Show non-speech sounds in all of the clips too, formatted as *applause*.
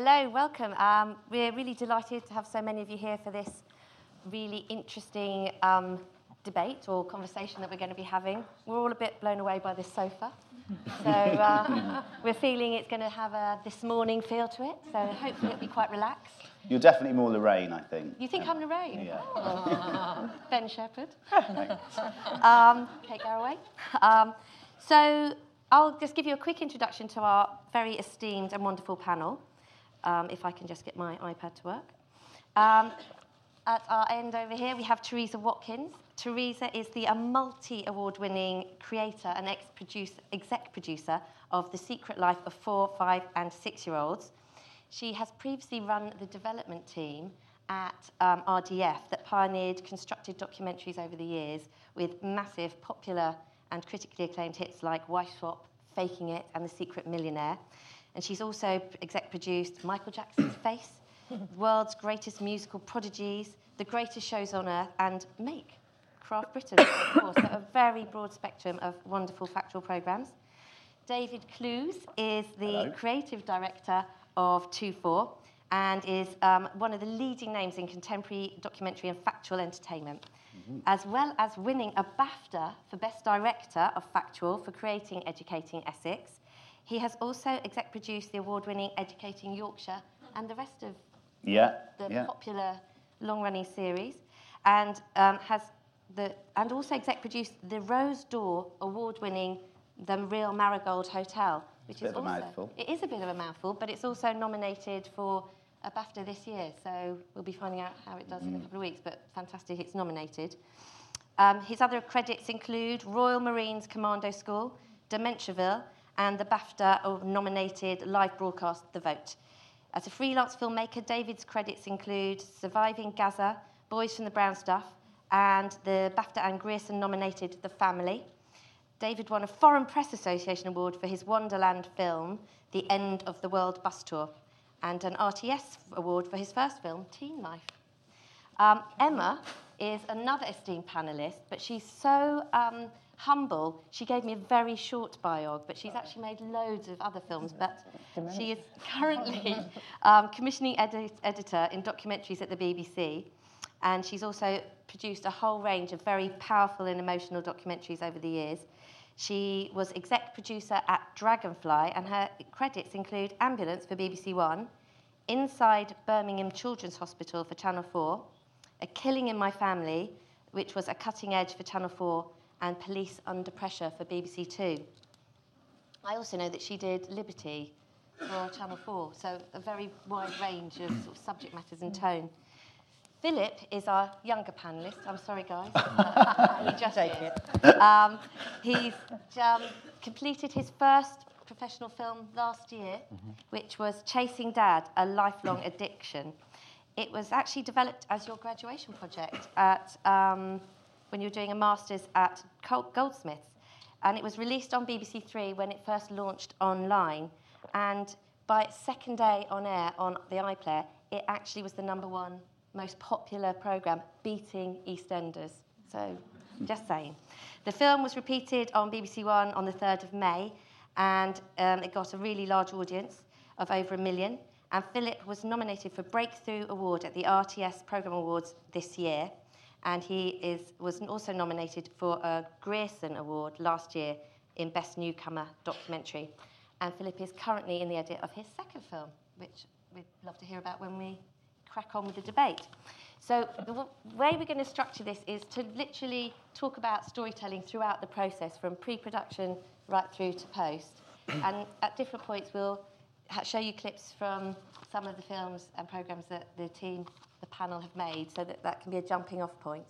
Hello, welcome. Um, we're really delighted to have so many of you here for this really interesting um, debate or conversation that we're going to be having. We're all a bit blown away by this sofa. *laughs* So uh, we're feeling it's going to have a this morning feel to it. So hopefully it'll be quite relaxed. You're definitely more Lorraine, I think. You think I'm Lorraine? Yeah. Oh. *laughs* ben Shephard. um, Kate Garraway. Um, so I'll just give you a quick introduction to our very esteemed and wonderful panel, um, if I can just get my iPad to work. Um, at our end over here, we have Teresa Watkins. Teresa is the multi award winning creator and ex exec producer of The Secret Life of Four, Five, and Six Year Olds. She has previously run the development team at um, RDF that pioneered constructed documentaries over the years with massive popular and critically acclaimed hits like Wife Swap, Faking It, and The Secret Millionaire. And she's also exec produced Michael Jackson's *coughs* Face, world's greatest musical prodigies, the greatest shows on earth, and Make, Craft Britain, of *coughs* course. So a very broad spectrum of wonderful factual programmes. David Clews is the Hello. creative director of Twofour and is um, one of the leading names in contemporary documentary and factual entertainment, as well as winning a BAFTA for Best Director of Factual for creating Educating Essex. He has also exec produced the award winning Educating Yorkshire and the rest of Yeah. the yeah. popular long-running series, and um, has the and also exec produced the Rose d'Or award-winning The Real Marigold Hotel, which Bit is of a also mouthful. it is a bit of a mouthful, but it's also nominated for a BAFTA this year. So we'll be finding out how it does in a couple of weeks. But fantastic, it's nominated. Um, his other credits include Royal Marines Commando School, Dementiaville, and the BAFTA nominated live broadcast The Vote. As a freelance filmmaker, David's credits include Surviving Gaza, Boys from the Brown Stuff, and the BAFTA and Grierson nominated The Family. David won a Foreign Press Association Award for his Wonderland film, The End of the World Bus Tour, and an RTS award for his first film, Teen Life. Um, Emma is another esteemed panelist, but she's so um, humble. She gave me a very short biog, but she's actually made loads of other films. But she is currently *laughs* um, commissioning edit- editor in documentaries at the BBC, and she's also produced a whole range of very powerful and emotional documentaries over the years. She was exec producer at Dragonfly, and her credits include Ambulance for BBC One, Inside Birmingham Children's Hospital for Channel 4, A Killing in My Family, which was a cutting edge for Channel 4, and Police Under Pressure for BBC Two. I also know that she did Liberty for Channel 4, so a very wide range of, sort of subject matters and tone. Philip is our younger panellist. I'm sorry, guys. *laughs* he just Take is. Um, he's um, completed his first professional film last year, which was Chasing Dad, a lifelong addiction. It was actually developed as your graduation project at um, when you were doing a master's at Goldsmiths, and it was released on BBC Three when it first launched online. And by its second day on air on the iPlayer, it actually was the number one most popular programme, beating EastEnders. So, just saying. The film was repeated on BBC One on the 3rd of May, and um, it got a really large audience of over a million. And Philip was nominated for Breakthrough Award at the RTS Programme Awards this year, and he is, was also nominated for a Grierson Award last year in Best Newcomer Documentary. And Philip is currently in the edit of his second film, which we'd love to hear about when we crack on with the debate. So the w- way we're going to structure this is to literally talk about storytelling throughout the process, from pre-production right through to post. and at different points, we'll show you clips from some of the films and programs that the team, the panel, have made, so that that can be a jumping-off point.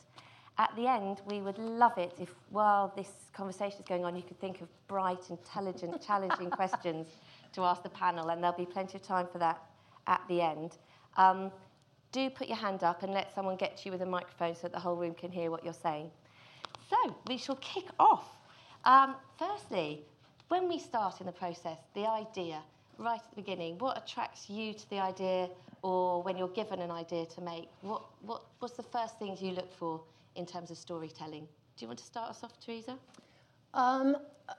At the end, we would love it if, while this conversation is going on, you could think of bright, intelligent, *laughs* challenging questions to ask the panel, and there'll be plenty of time for that at the end. Um, do put your hand up and let someone get to you with a microphone so that the whole room can hear what you're saying. So, we shall kick off. Um, firstly, when we start in the process, the idea, right at the beginning, what attracts you to the idea, or when you're given an idea to make, what, what, what's the first things you look for in terms of storytelling? Do you want to start us off, Teresa? Um,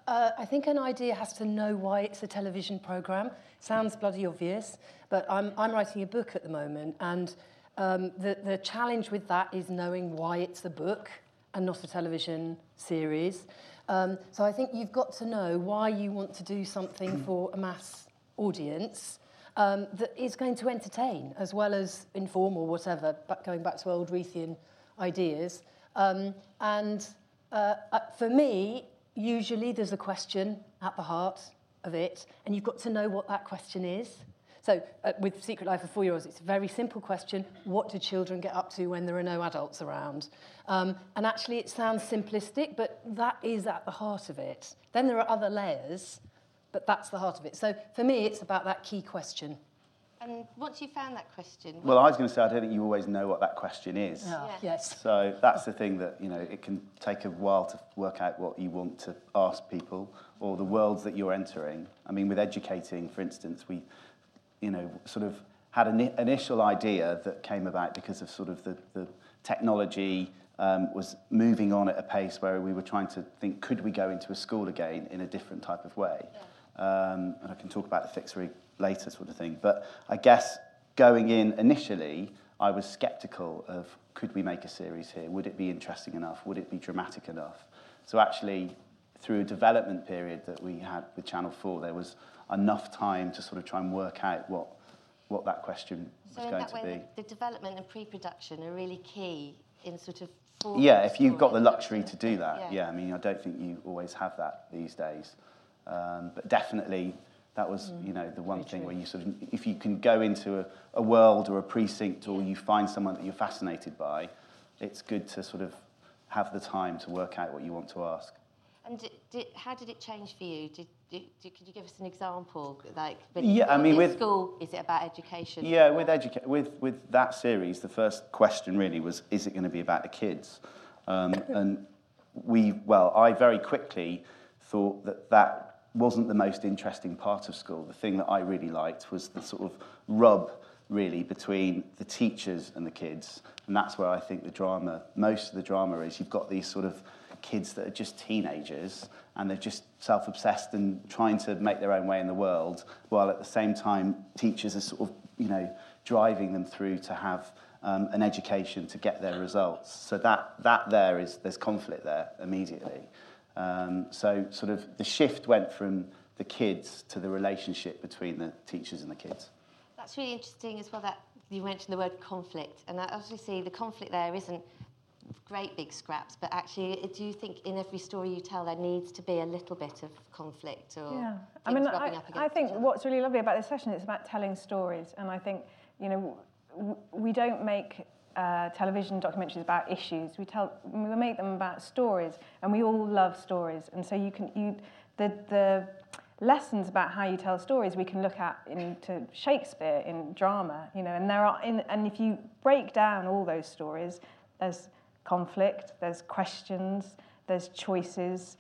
uh, I think an idea has to know why it's a television program. Sounds bloody obvious, but I'm, I'm writing a book at the moment, and um, the, the challenge with that is knowing why it's a book and not a television series. Um, so I think you've got to know why you want to do something for a mass audience um, that is going to entertain as well as inform or whatever, but going back to old Reithian ideas. Um, and uh, uh, for me, usually there's a question at the heart of it, and you've got to know what that question is. So, uh, with Secret Life of Four Year Olds, it's a very simple question what do children get up to when there are no adults around? Um, and actually, it sounds simplistic, but that is at the heart of it. Then there are other layers, but that's the heart of it. So, for me, it's about that key question. And once you found that question, Well, I was going to say, I don't think you always know what that question is. Ah, Yeah. Yes. So that's the thing that, you know, it can take a while to work out what you want to ask people or the worlds that you're entering. I mean, with educating, for instance, we, you know, sort of had an initial idea that came about because of sort of the, the technology um, was moving on at a pace where we were trying to think, could we go into a school again in a different type of way? Um, and I can talk about the fixed rig later sort of thing. But I guess going in initially, I was skeptical of could we make a series here? Would it be interesting enough? Would it be dramatic enough? So actually, through a development period that we had with Channel 4, there was enough time to sort of try and work out what, what that question so was in going to way, be. the, the development and pre-production are really key in sort of. Yeah, if you've got the luxury to do that, Yeah. yeah. I mean, I don't think you always have that these days. Um, but definitely, that was, you know, the one thing true. where you sort of, if you can go into a, a world or a precinct or you find someone that you're fascinated by, it's good to sort of have the time to work out what you want to ask. And did, did, how did it change for you? Did, did, could you give us an example? Like, Yeah, I mean, with- school, is it about education? Yeah, with, educa- with, with that series, the first question really was, is it going to be about the kids? Um, *laughs* and we, well, I very quickly thought that that wasn't the most interesting part of school. The thing that I really liked was the sort of rub, really, between the teachers and the kids. And that's where I think the drama, most of the drama is. You've got these sort of kids that are just teenagers and they're just self-obsessed and trying to make their own way in the world, while at the same time teachers are sort of, you know, driving them through to have um, an education to get their results. So that, that there is, there's conflict there immediately. Um, so sort of the shift went from the kids to the relationship between the teachers and the kids. That's really interesting as well that you mentioned the word conflict. And I obviously, the conflict there isn't great big scraps, but actually, do you think in every story you tell there needs to be a little bit of conflict or Yeah, I mean, rubbing I, up against I think what's really lovely about this session is about telling stories, and I think you know w- we don't make uh, television documentaries about issues. We tell we make them about stories, and we all love stories, and so you can you the the lessons about how you tell stories we can look at into Shakespeare in drama, you know, and there are in and if you break down all those stories, there's conflict, there's questions, there's choices,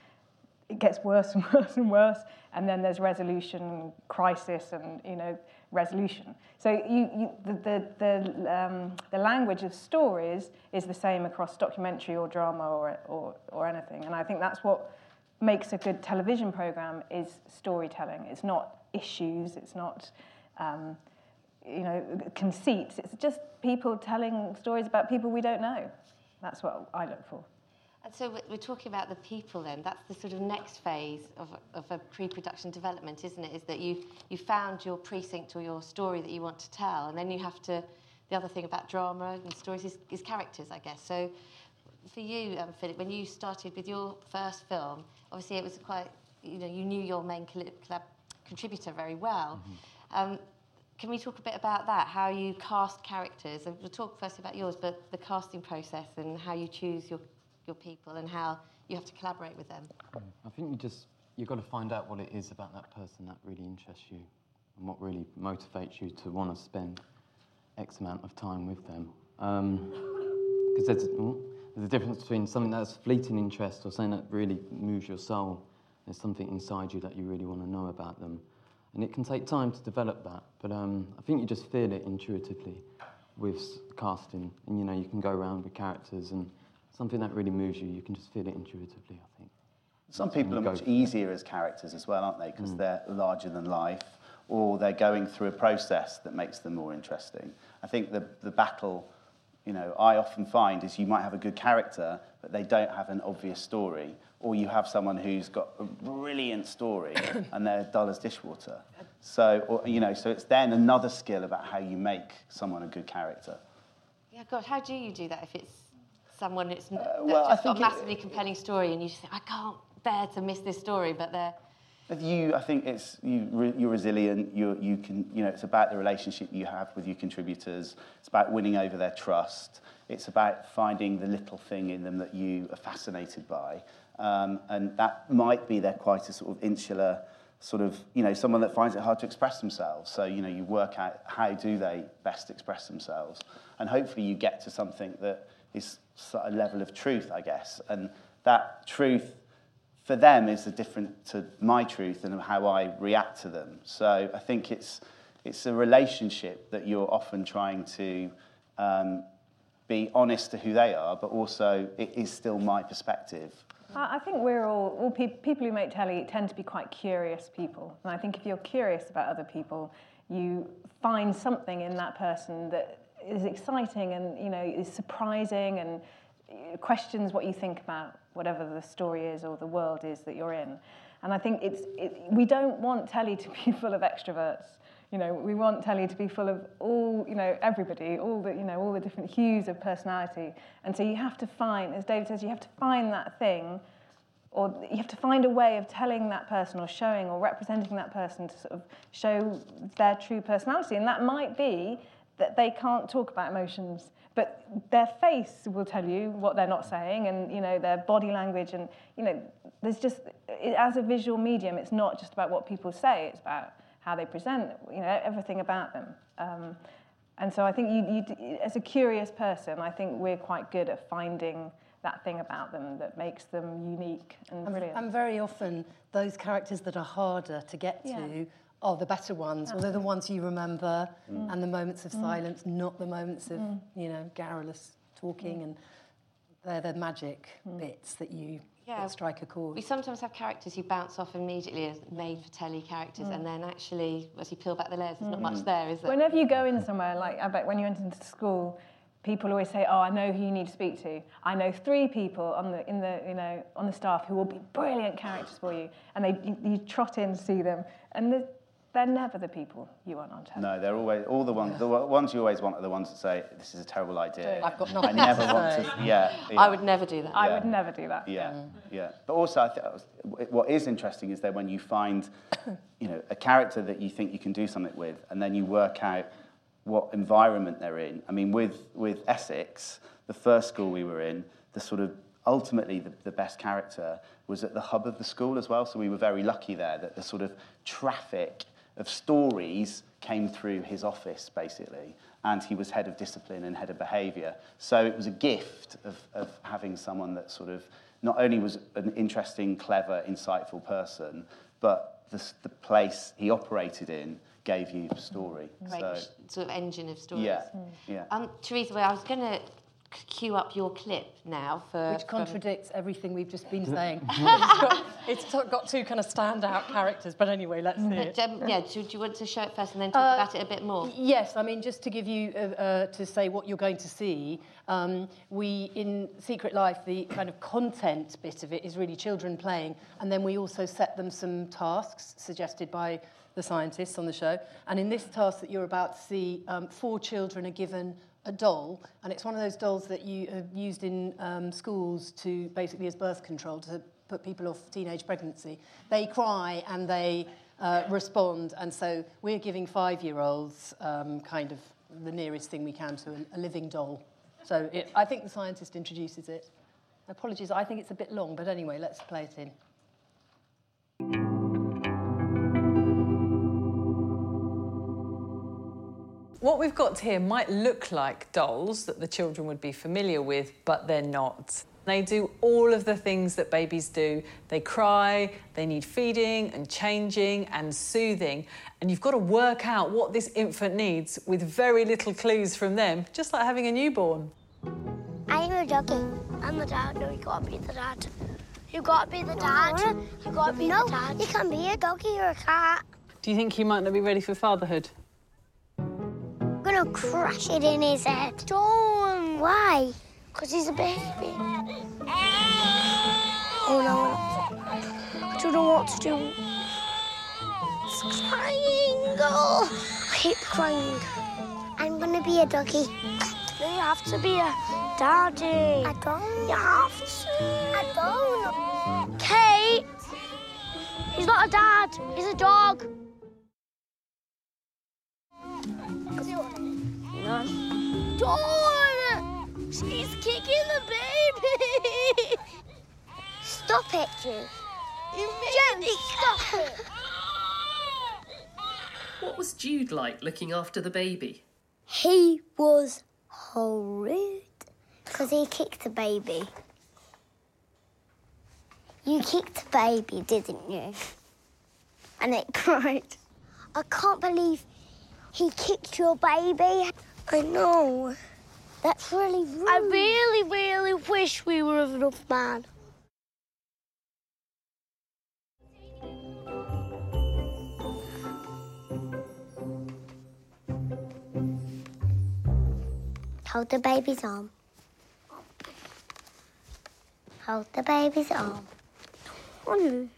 it gets worse and *laughs* worse and worse, and then there's resolution, crisis, and you know resolution. So you, you the the the, um, the language of stories is the same across documentary or drama or, or or anything, and I think that's what makes a good television program is storytelling. It's not issues. It's not. Um, you know, conceits. It's just people telling stories about people we don't know. That's what I look for. And so we- we're talking about the people then. That's the sort of next phase of, of a pre-production development, isn't it? Is that you you found your precinct or your story that you want to tell, and then you have to. The other thing about drama and stories is, is characters, I guess. So for you, um, Philip, when you started with your first film, obviously it was quite. You know, you knew your main contributor very well. Um, can we talk a bit about that? How you cast characters? And we'll talk first about yours, but the casting process and how you choose your, your people and how you have to collaborate with them. Hmm. I think you just you've got to find out what it is about that person that really interests you and what really motivates you to want to spend X amount of time with them. Um, because there's, oh, there's a difference between something that's fleeting interest or something that really moves your soul. There's something inside you that you really want to know about them. And it can take time to develop that, but um, I think you just feel it intuitively with casting. And you know, you can go around with characters and something that really moves you, you can just feel it intuitively, I think. Some people are much for it. easier as characters as well, aren't they? Because mm. they're larger than life, or they're going through a process that makes them more interesting. I think the, the battle, you know, I often find is you might have a good character, but they don't have an obvious story, or you have someone who's got a brilliant story *coughs* and they're dull as dishwater. So, or, you know, so it's then another skill about how you make someone a good character. Yeah, God, how do you do that if it's someone that's, that's Uh, well, got a think it- massively compelling story and you just think, I can't bear to miss this story, but they're. With you, I think it's you. Re, you're resilient. You you can you know it's about the relationship you have with your contributors. It's about winning over their trust. It's about finding the little thing in them that you are fascinated by, um, and that might be they're quite a sort of insular sort of you know someone that finds it hard to express themselves. So you know you work out how do they best express themselves, and hopefully you get to something that is a level of truth, I guess, and that truth for them is different to my truth and how I react to them. So I think it's it's a relationship that you're often trying to um, be honest to who they are, but also it is still my perspective. I think we're all, all pe- people who make telly tend to be quite curious people. And I think if you're curious about other people, you find something in that person that is exciting and you know is surprising and uh, questions what you think about whatever the story is or the world is that you're in. And I think it's it, we don't want telly to be *laughs* full of extroverts. You know, we want telly to be full of all, you know, everybody, all the, you know, all the different hues of personality. And so you have to find, as David says, you have to find that thing, or you have to find a way of telling that person, or showing, or representing that person to sort of show their true personality. And that might be that they can't talk about emotions, but their face will tell you what they're not saying, and you know their body language, and you know, there's just it, as a visual medium, it's not just about what people say; it's about how they present, you know, everything about them. Um, and so I think you, you, as a curious person, I think we're quite good at finding that thing about them that makes them unique and And, brilliant. and very often, those characters that are harder to get Yeah. to are the better ones. Well, they're the ones you remember, mm. and the moments of mm. silence, not the moments of, mm. you know, garrulous talking. And they're the magic bits that you Yeah. that strike a chord. We sometimes have characters who bounce off immediately as made for telly characters, and then actually, as you peel back the layers, there's not much there, is there? Whenever you go in somewhere, like I bet when you went into school, people always say, "Oh, I know who you need to speak to. I know three people on the in the you know on the staff who will be brilliant characters for you." And they you, you trot in, to see them, and they're, they're never the people you want on telly. No, they're always all the ones. The ones you always want are the ones that say this is a terrible idea. I've got nothing. I never to want to. Yeah, yeah. I would never do that. I would never do that. Yeah, mm. yeah. But also, I th- what is interesting is that when you find, you know, a character that you think you can do something with, and then you work out what environment they're in. I mean, with with Essex, the first school we were in, the sort of ultimately the, the best character was at the hub of the school as well. So we were very lucky there that the sort of traffic of stories came through his office basically and he was head of discipline and head of behaviour so it was a gift of, of having someone that sort of not only was an interesting clever insightful person but the, the place he operated in gave you story. Great so sort of engine of stories. yeah yeah. Um, Teresa, well, I was going to queue up your clip now for. Which from- contradicts everything we've just been *laughs* saying. *laughs* it's got, it's got got two kind of standout characters, but anyway, let's see it. Um, yeah, do, do you want to show it first and then talk Uh, about it a bit more? Yes, I mean, just to give you, uh, uh, to say what you're going to see, um, we, in Secret Life, the kind of content bit of it is really children playing, and then we also set them some tasks suggested by the scientists on the show. And in this task that you're about to see, um, four children are given a doll, and it's one of those dolls that you have used in um, schools to basically as birth control to put people off teenage pregnancy. They cry and they uh, respond, and so we're giving five-year-olds um, kind of the nearest thing we can to a, a living doll. So it, I think the scientist introduces it. Apologies, I think it's a bit long, but anyway, let's play it in. What we've got here might look like dolls that the children would be familiar with, but they're not. They do all of the things that babies do. They cry, they need feeding and changing and soothing. And you've got to work out what this infant needs with very little clues from them, just like having a newborn. I'm joking. I'm a dad. No, you can't be the dad. You gotta be the dad. You gotta be no, the dad. You can be a doggy or a cat. Do you think he might not be ready for fatherhood? Gonna crash it in his head. Don't. Why? Because he's a baby. Oh no. I don't know what to do. It's crying. Oh, I hate crying. I'm gonna be a doggy. You have to be a daddy. I don't. You have to. I don't. Kate! He's not a dad. He's a dog. Dawn! She's kicking the baby! Stop it, Jude. Jenny, stop it! What was Jude like looking after the baby? He was horrid. Because he kicked the baby. You kicked the baby, didn't you? And it *laughs* cried. I can't believe he kicked your baby. I know. That's really rude. I really, really wish we were of enough man. Hold the baby's arm. Hold the baby's arm. Oh,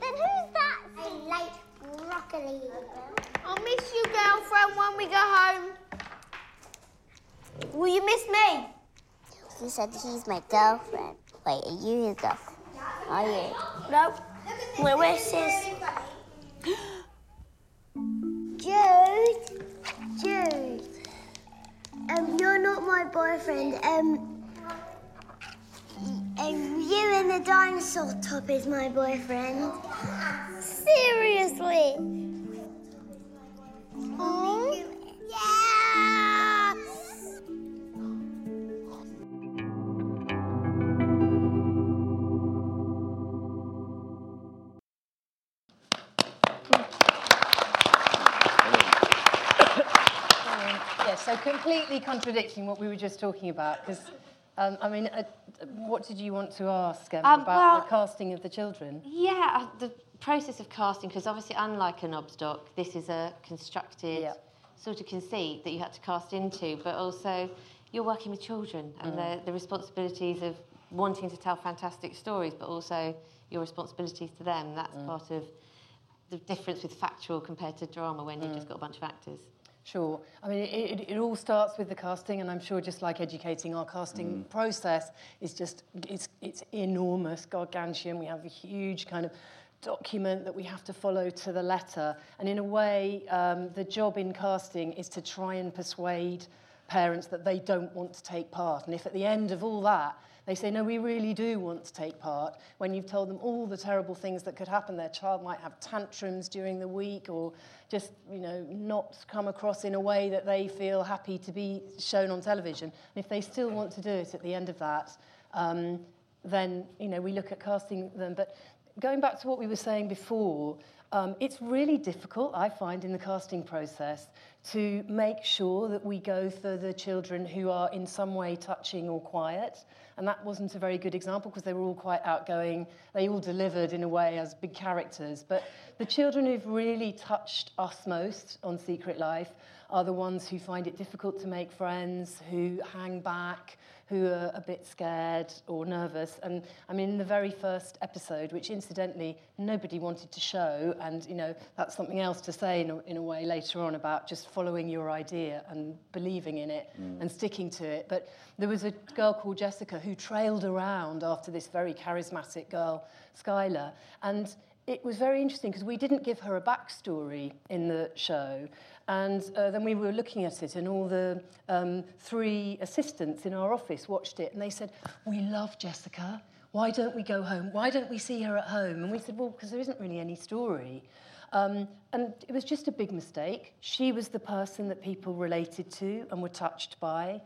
Then who's that? I like broccoli. I'll miss you, girlfriend, when we go home. Will you miss me? You said he's my girlfriend. Wait, are you his girlfriend? Are you? No. Is. *gasps* Jude. Jude. Um, you're not my boyfriend. Um, um, you in the dinosaur top is my boyfriend. Seriously? Completely contradicting what we were just talking about, because, um, I mean, uh, what did you want to ask Emma, Um, about well- the casting of the children? Yeah, uh, the process of casting, because obviously, unlike an obs doc, this is a constructed Yeah. sort of conceit that you had to cast into, but also you're working with children and the, the responsibilities of wanting to tell fantastic stories, but also your responsibilities to them. That's part of the difference with factual compared to drama when you've just got a bunch of actors. Sure. I mean, it, it, it all starts with the casting, and I'm sure just like educating, our casting process is just, it's, it's enormous, gargantuan. We have a huge kind of document that we have to follow to the letter. And in a way, um, the job in casting is to try and persuade parents that they don't want to take part. And if at the end of all that, They say, no, we really do want to take part. When you've told them all the terrible things that could happen, their child might have tantrums during the week or just, you know, not come across in a way that they feel happy to be shown on television. And if they still want to do it at the end of that, um, then, you know, we look at casting them. But going back to what we were saying before um, it's really difficult, I find, in the casting process to make sure that we go for the children who are in some way touching or quiet. And that wasn't a very good example because they were all quite outgoing. They all delivered in a way as big characters. But the children who've really touched us most on Secret Life are the ones who find it difficult to make friends, who hang back, who are a bit scared or nervous. And I mean, in the very first episode, which incidentally nobody wanted to show, and you know that's something else to say in a, in a way later on about just following your idea and believing in it mm. and sticking to it. But there was a girl called Jessica who trailed around after this very charismatic girl, Skylar, and it was very interesting because we didn't give her a backstory in the show. And uh, then we were looking at it, and all the um, three assistants in our office watched it, and they said, We love Jessica. Why don't we go home? Why don't we see her at home? And we said, Well, because there isn't really any story. Um, and it was just a big mistake. She was the person that people related to and were touched by.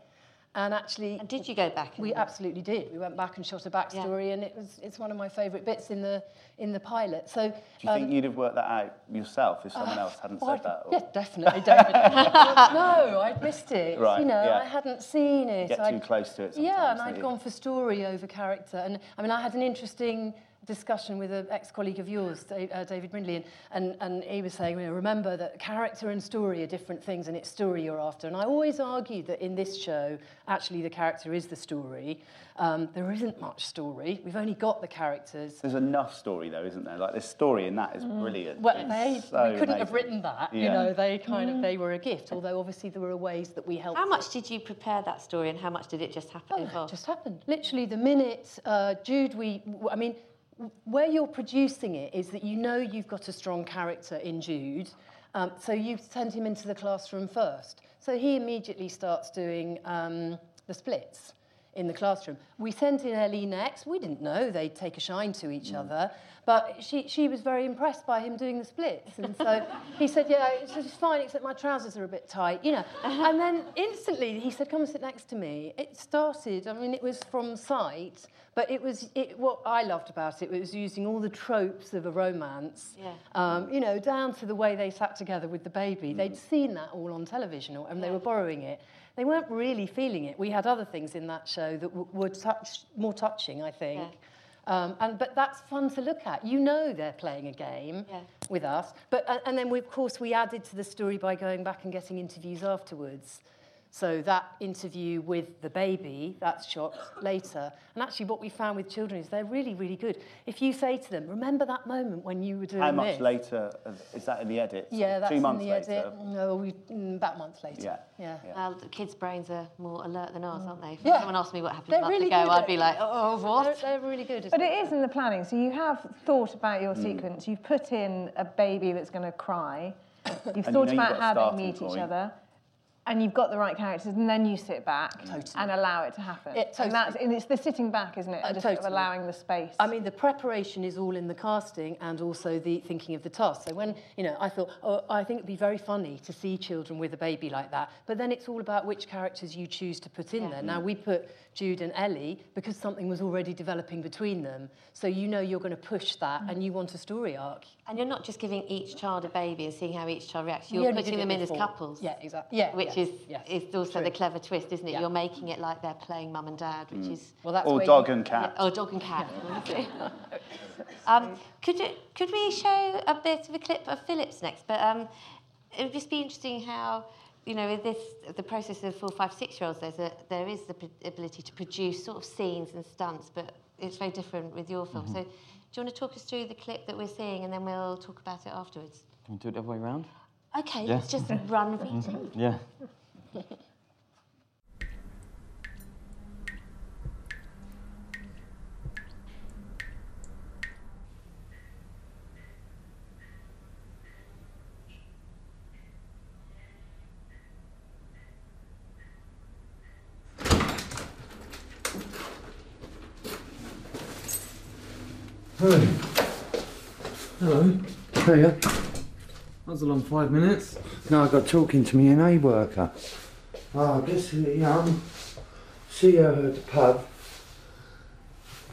And actually, And did you go back? we and- absolutely did. We went back and shot a Yeah. backstory, and it was it's one of my favourite bits in the in the pilot. So. Do you think um, you'd have worked that out yourself if someone ah, else hadn't Oh, said that? or- Yeah, definitely, David. *laughs* no, I'd missed it. Right, you know, yeah. I hadn't seen it. Get too I'd- close to it Yeah, and I'd you? gone for story over character. And I mean, I had an interesting discussion with an ex-colleague of yours, uh, David Brindley, and, and, and he was saying, you know, remember that character and story are different things, and it's story you're after. And I always argued that in this show, actually the character is the story. Um, there isn't much story. We've only got the characters. There's enough story though, isn't there? Like this story in that is brilliant. Mm. Well, It's they, so we couldn't have written that. You know, they kind of they were a gift. Although obviously there were ways that we helped. How much did you prepare that story, and how much did it just happen? Oh, it just happened. Literally, the minute uh, Jude, we, w- I mean, w- where you're producing it is that you know you've got a strong character in Jude, um, so you send him into the classroom first. So he immediately starts doing um, the splits in the classroom. We sent in Ellie next. We didn't know they'd take a shine to each mm. other, but she, she was very impressed by him doing the splits. And so *laughs* he said, yeah, it's, fine, except my trousers are a bit tight, you know. Uh-huh. And then instantly he said, come and sit next to me. It started, I mean, it was from sight, but it was, it, what I loved about it was using all the tropes of a romance, Yeah. um, you know, down to the way they sat together with the baby. Mm. They'd seen that all on television, or- and they were borrowing it. They weren't really feeling it. We had other things in that show that w- were touch, more touching, I think. Um, and, but that's fun to look at. You know they're playing a game Yeah. with us. But, uh, and then, we, of course, we added to the story by going back and getting interviews afterwards. So that interview with the baby, that's shot later. And actually what we found with children is they're really, really good. If you say to them, remember that moment when you were doing How much this? later is that in the edit? Yeah, that's Two months in the later. edit. No, we, mm, about a month later. Yeah. Yeah. Well, the kids' brains are more alert than ours, aren't they? If Yeah. someone asked me what happened They're a month really ago, good I'd be like, oh, They're, what? they're really good. at But it is in the planning. So you have thought about your Mm. sequence. You've put in a baby that's going to cry. *laughs* You've thought you've about got a how they starting meet each point. other. And you've got the right characters, and then you sit back and allow it to happen. It- And that's and it's the sitting back, isn't it? Uh, just sort of allowing the space. I mean, the preparation is all in the casting and also the thinking of the task. So when, you know, I thought, oh, I think it'd be very funny to see children with a baby like that. But then it's all about which characters you choose to put in there. Now, we put Jude and Ellie because something was already developing between them. So you know you're going to push that and you want a story arc. And you're not just giving each child a baby and seeing how each child reacts. We You're putting them in as couples. Yeah, exactly. Yeah, Which yes, is, yes. is also True. the clever twist, isn't it? Yeah. You're making it like they're playing mum and dad, which Mm. is... Well, that's Or dog you- and cat. Oh, dog and cat. honestly. *laughs* um, could, you, could we show a bit of a clip of Philip's next? But um, it would just be interesting how, you know, with this, the process of four, five, six-year-olds, there's a, there is the ability to produce sort of scenes and stunts, but it's very different with your film. Mm-hmm. So do you want to talk us through the clip that we're seeing, and then we'll talk about it afterwards? Can we do it the other way around? Okay, Yeah. let's just run VT. Mm-hmm. Yeah. *laughs* Hey. Hello. Hiya. That was a long five minutes. No, I got talking to me an A worker. Oh, I guess, uh, yeah, I'm, see her at the pub.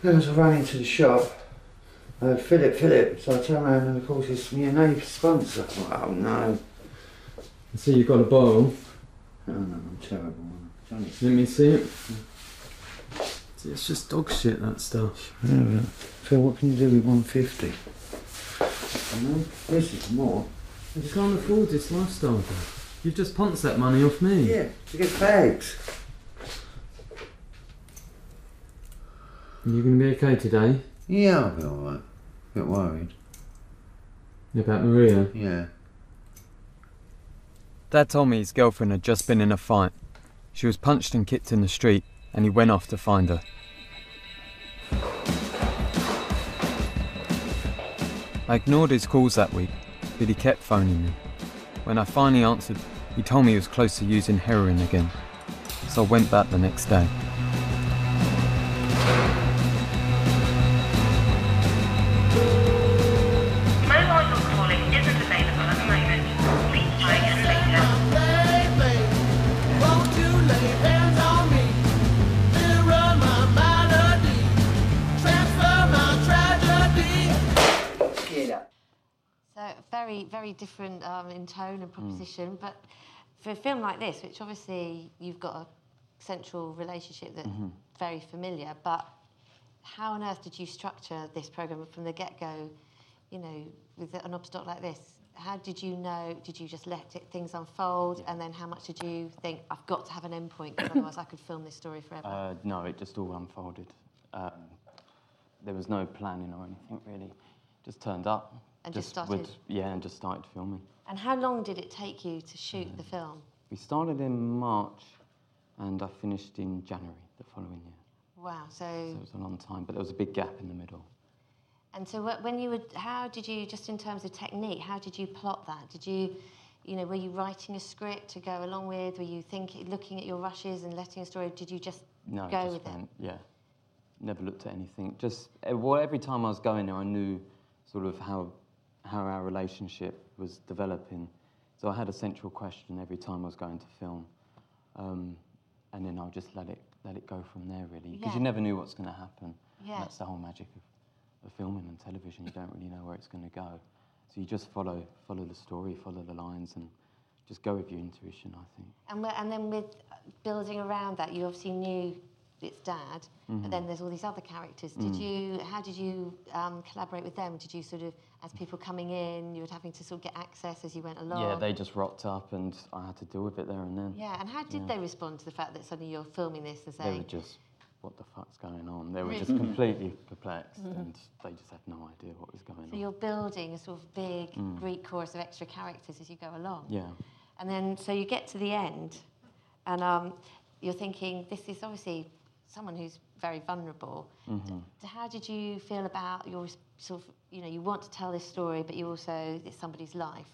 Then as I ran into the shop, uh, Philip, Philip, so I turned around and of course it's me and A sponsor. Oh no. I see you've got a bottle. Oh no, I'm terrible. Let me see it. See, It's just dog shit, that stuff. Yeah, but Phil, what can you do with 150? I know, this is more. I just can't afford this lifestyle, though. You've just punched that money off me. Yeah, to get bags. You gonna be okay today? Yeah, I'll be alright. A Bit worried. About Maria? Yeah. Dad told me his girlfriend had just been in a fight. She was punched and kicked in the street, and he went off to find her. I ignored his calls that week, but he kept phoning me. When I finally answered, he told me he was close to using heroin again. So I went back the next day. Very, very different um, in tone and proposition. But for a film like this, which obviously you've got a central relationship that's Mhm. very familiar, but how on earth did you structure this program from the get-go? You know, with an obs doc like this, how did you know? Did you just let it, things unfold, and then how much did you think I've got to have an endpoint because otherwise I could film this story forever? Uh, no, it just all unfolded. Um, there was no planning or anything really. Just turned up. And just would- started? yeah, and just started filming. and how long did it take you to shoot the film? We started in March, and I finished in January the following year. Wow. So, So it was a long time, but there was a big gap in the middle. and so when you would, how did you, just in terms of technique, how did you plot that? Did you, you know, were you writing a script to go along with? Were you thinking, looking at your rushes and letting a story? Did you just No, go just with it? yeah. Never looked at anything. Just eh, well, every time I was going there, I knew sort of how how our relationship was developing. So I had a central question every time I was going to film, um, and then I'll just let it let it go from there, really, because Yeah. you never knew what's going to happen. Yeah. That's the whole magic of, of filming and television. You don't really know where it's going to go, so you just follow follow the story, follow the lines, and just go with your intuition. I think. And, and then with building around that, you obviously knew it's dad, Mhm. but then there's all these other characters. Did Mm. you, how did you um, collaborate with them? Did you sort of, as people coming in, you were having to sort of get access as you went along? Yeah, they just rocked up, and I had to deal with it there and then. Yeah, and how did Yeah. they respond to the fact that suddenly you're filming this and They were just, what the fuck's going on? They were just completely perplexed Mhm. and they just had no idea what was going so on. So you're building a sort of big Mm. Greek chorus of extra characters as you go along? Yeah. And then, so you get to the end, and um, you're thinking, this is obviously someone who's very vulnerable. Mhm. So how did you feel about your sort of, you know, you want to tell this story, but you also, it's somebody's life.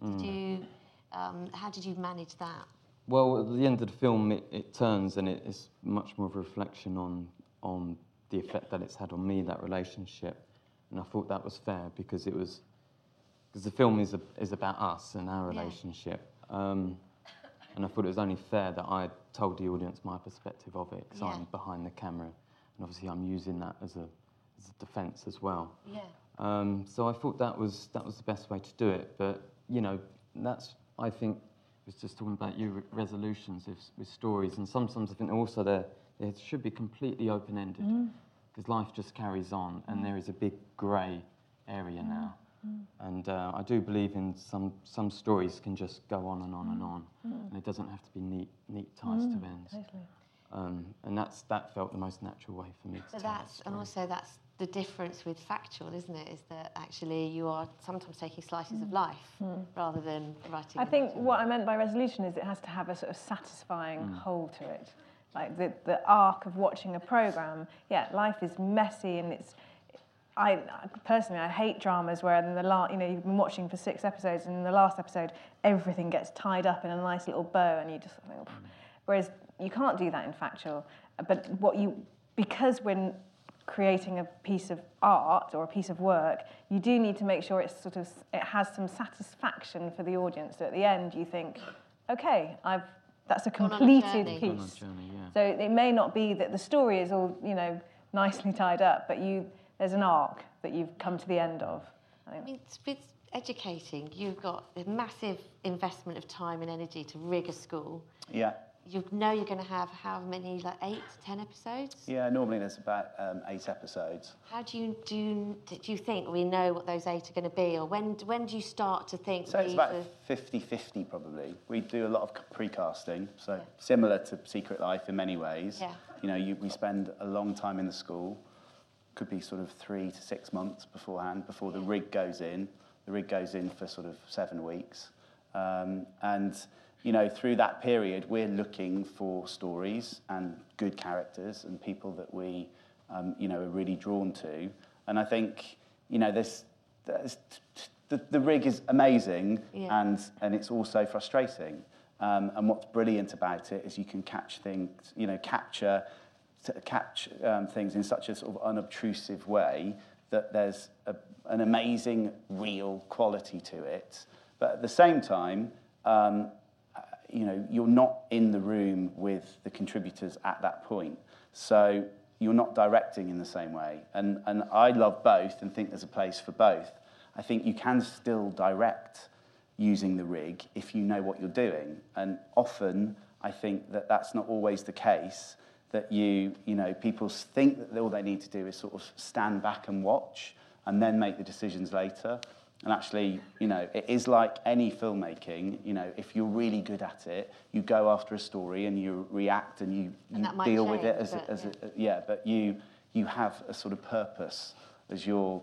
Did Mm. you, um, how did you manage that? Well, at the end of the film, it, it turns and it is much more of a reflection on, on the effect that it's had on me, that relationship. And I thought that was fair because it was, because the film is, a, is about us and our Yeah. relationship. Um, and I thought it was only fair that I told the audience my perspective of it because Yeah. I'm behind the camera. And obviously, I'm using that as a, as a defence as well. Yeah. Um, so I thought that was that was the best way to do it. But you know, that's I think it was just talking about your re- resolutions with, with stories, and sometimes I think also they they should be completely open ended Mm. because life just carries on, and there is a big grey area now. And uh, I do believe in some some stories can just go on and on and on, Mm. and it doesn't have to be neat neat ties Mm, to ends. Totally. Um, and that's that felt the most natural way for me to So tell that's, and also that's the difference with factual, isn't it? Is that actually you are sometimes taking slices of life Mm. rather than writing. I think what I meant by resolution is it has to have a sort of satisfying Mm. whole to it. Like the, the arc of watching a program, yeah, life is messy and it's. I personally, I hate dramas where in the last, you know, you've been watching for six episodes and in the last episode everything gets tied up in a nice little bow and you just think, "Pff." whereas you can't do that in factual. But what you, because when creating a piece of art or a piece of work, you do need to make sure it's sort of it has some satisfaction for the audience. So at the end, you think, okay, I've that's a Gone on a completed piece. A journey, yeah. So it may not be that the story is all you know nicely tied up, but you there's an arc that you've come to the end of. I I mean, it's with educating, you've got a massive investment of time and energy to rig a school. Yeah. You know you're going to have how many, like eight, ten episodes? Yeah, normally there's about um, eight episodes. How do you do? Do you think we know what those eight are going to be, or when when do you start to think So it's about are? 50-50 probably. We do a lot of pre-casting, so similar to Secret Life in many ways. Yeah. You know, you, we spend a long time in the school, could be sort of three to six months beforehand, before the rig goes in. The rig goes in for sort of seven weeks. Um, and, you know, through that period, we're looking for stories and good characters and people that we, um, you know, are really drawn to. And I think, you know, this, there's, the, the rig is amazing Yeah. and, and it's also frustrating. Um, and what's brilliant about it is you can catch things, you know, capture, to catch um, things in such a sort of unobtrusive way that there's a, an amazing real quality to it. But at the same time, um, you know, you're not in the room with the contributors at that point. So you're not directing in the same way. And, and I love both and think there's a place for both. I think you can still direct using the rig if you know what you're doing. And often, I think that that's not always the case. That you, you know, people think that all they need to do is sort of stand back and watch, and then make the decisions later. And actually, you know, it is like any filmmaking. You know, if you're really good at it, you go after a story and you react and you, And you deal with it change, as, a, but, as a, yeah. But you you have a sort of purpose as you're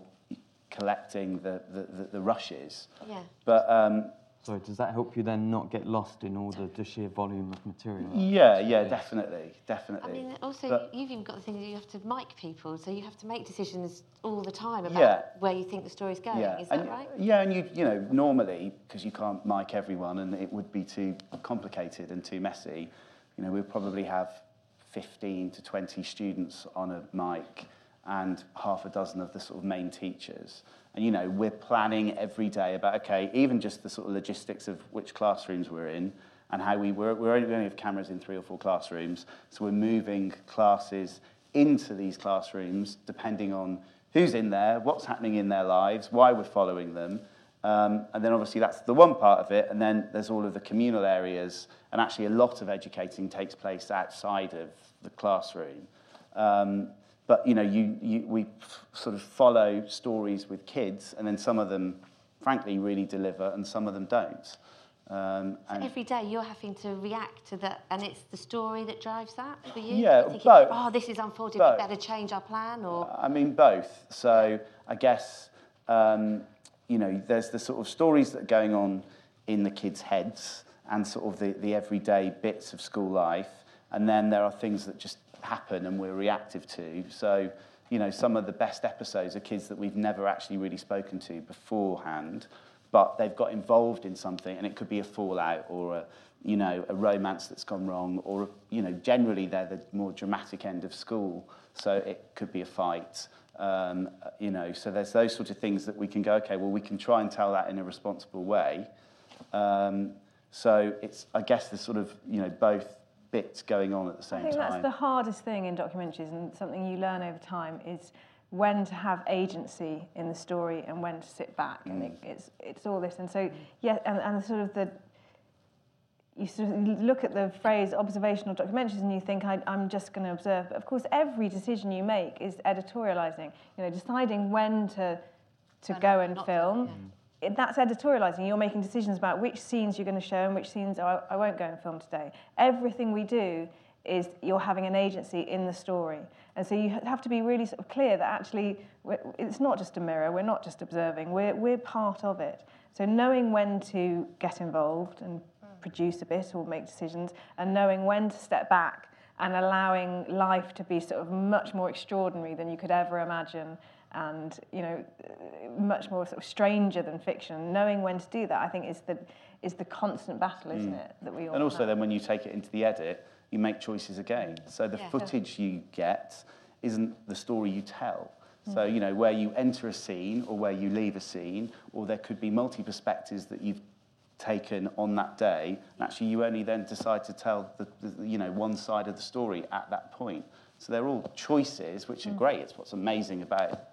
collecting the the, the, the rushes. Yeah. But um, Sorry, does that help you then not get lost in all the, the sheer volume of material? yeah, yeah, definitely, definitely. I mean, also, But- you've even got the thing that you have to mic people, so you have to make decisions all the time about Yeah. where you think the story's going. Yeah, Is that and, right? Yeah, and you you know normally because you can't mic everyone and it would be too complicated and too messy. You know, we'll probably have 15 to 20 students on a mic and half a dozen of the sort of main teachers. And you know, we're planning every day about okay, even just the sort of logistics of which classrooms we're in and how we we're, we're only, we only have cameras in three or four classrooms, so we're moving classes into these classrooms depending on who's in there, what's happening in their lives, why we're following them. Um, and then obviously that's the one part of it, and then there's all of the communal areas, and actually a lot of educating takes place outside of the classroom. Um, but you know, you, you, we f- sort of follow stories with kids, and then some of them, frankly, really deliver, and some of them don't. Um, So and every day you're having to react to that, and it's the story that drives that for you? Yeah, thinking, both. Oh, this is unfolding, Both. we better change our plan, or... I mean, both. So I guess, um, you know, there's the sort of stories that are going on in the kids' heads and sort of the, the everyday bits of school life. And then there are things that just happen and we're reactive to. So, you know, some of the best episodes are kids that we've never actually really spoken to beforehand, but they've got involved in something and it could be a fallout or a, you know, a romance that's gone wrong or, you know, generally they're the more dramatic end of school. So it could be a fight, um, you know, so there's those sort of things that we can go, okay, well, we can try and tell that in a responsible way. Um, so it's, I guess, there's sort of, you know, both bits going on at the same time. I think time. that's the hardest thing in documentaries and something you learn over time is when to have agency in the story and when to sit back. And mm. it, it's, it's all this. And so, yeah, and, and sort of the, you sort of look at the phrase observational documentaries and you think, I, I'm just going to observe. But of course, every decision you make is editorializing, you know, deciding when to, to go and film. It, that's editorializing. You're making decisions about which scenes you're going to show and which scenes I, I won't go and film today. Everything we do is you're having an agency in the story. And so you have to be really sort of clear that actually it's not just a mirror, we're not just observing, we're, we're part of it. So knowing when to get involved and produce a bit or make decisions, and knowing when to step back and allowing life to be sort of much more extraordinary than you could ever imagine and you know much more sort of stranger than fiction knowing when to do that i think is the is the constant battle isn't Mm. it that we all And also, have. then when you take it into the edit, you make choices again. So the Yeah. footage you get isn't the story you tell. So, Mm. you know, where you enter a scene or where you leave a scene, or there could be multi perspectives that you've taken on that day, and actually you only then decide to tell the, the you know one side of the story at that point. So they're all choices, which are Mm. great. It's what's amazing about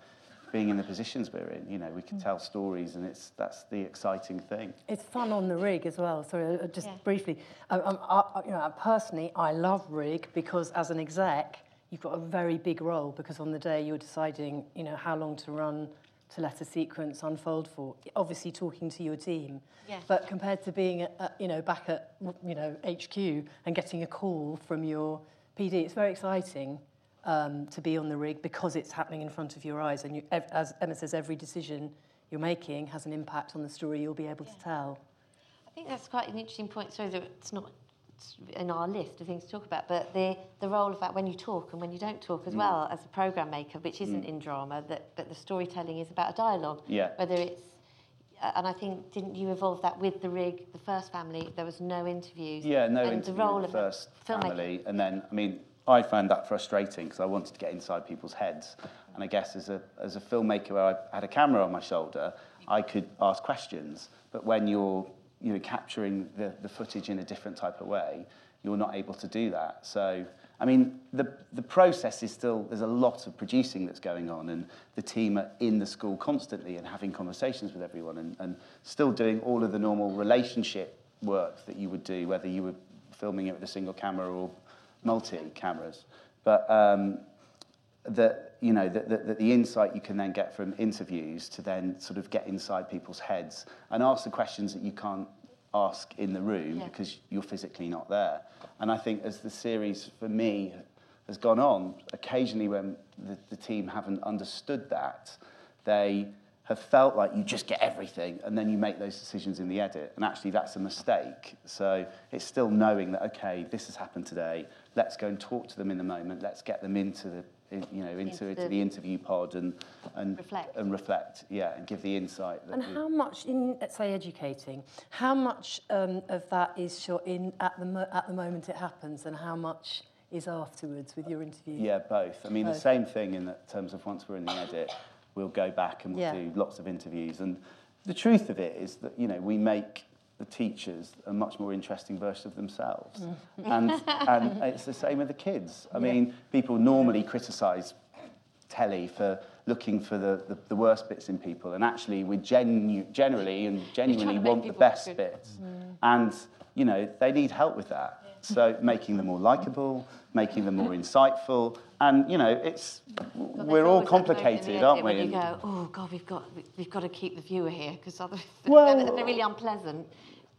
being in the positions we're in. You know, we can tell stories, and it's that's the exciting thing. It's fun on the rig as well. Sorry, uh, just Yeah. briefly. Um, um, I, I- you know, personally, I love rig because as an exec, you've got a very big role because on the day you're deciding, you know, how long to run to let a sequence unfold for. Obviously, talking to your team. Yeah. But compared to being, at, at, you know, back at, you know, HQ and getting a call from your PD, it's very exciting um, to be on the rig because it's happening in front of your eyes. And you, as Emma says, every decision you're making has an impact on the story you'll be able to tell. I think that's quite an interesting point. Sorry that it's not in our list of things to talk about, but the, the role of that when you talk and when you don't talk as Mm. well as a program maker, which isn't Mm. in drama, that but the storytelling is about a dialogue. Yeah. Whether it's uh, and I think didn't you evolve that with the rig, the first family? There was no interviews. Yeah, no and interview the role of the first family, and then I mean, I found that frustrating because I wanted to get inside people's heads, and I guess as a as a filmmaker where I had a camera on my shoulder, I could ask questions, but when you're you know capturing the, the footage in a different type of way, you're not able to do that. So I mean, the, the process is still, there's a lot of producing that's going on, and the team are in the school constantly and having conversations with everyone and, and still doing all of the normal relationship work that you would do, whether you were filming it with a single camera or multi cameras. But um, that you know that, that, that the insight you can then get from interviews to then sort of get inside people's heads and ask the questions that you can't ask in the room Yeah. because you're physically not there. And I think as the series for me has gone on, occasionally when the, the team haven't understood that, they have felt like you just get everything and then you make those decisions in the edit. And actually that's a mistake. So it's still knowing that, okay, this has happened today. Let's go and talk to them in the moment. Let's get them into the, in, you know, into, Into into the- the interview pod and, and Reflect. and reflect, yeah, and give the insight. That And how much, in let's say educating, how much um, of that is shot in at the mo- at the moment it happens, and how much is afterwards with your interview? Yeah, both. I mean, the same thing in that terms of once we're in the edit, we'll go back and we'll Yeah. do lots of interviews. And the truth of it is that, you know, we make the teachers a much more interesting version of themselves. *laughs* and, and it's the same with the kids. I mean, people normally criticise telly for looking for the, the, the worst bits in people. And actually, we genu- generally and genuinely want the best good. bits. And, you know, they need help with that. So making them more likable, making them more insightful. And, you know, it's, Well, we're all always that moment in the complicated, aren't we? When you go, oh God, we've got we've got to keep the viewer here because otherwise *laughs* Well- they're, they're really unpleasant.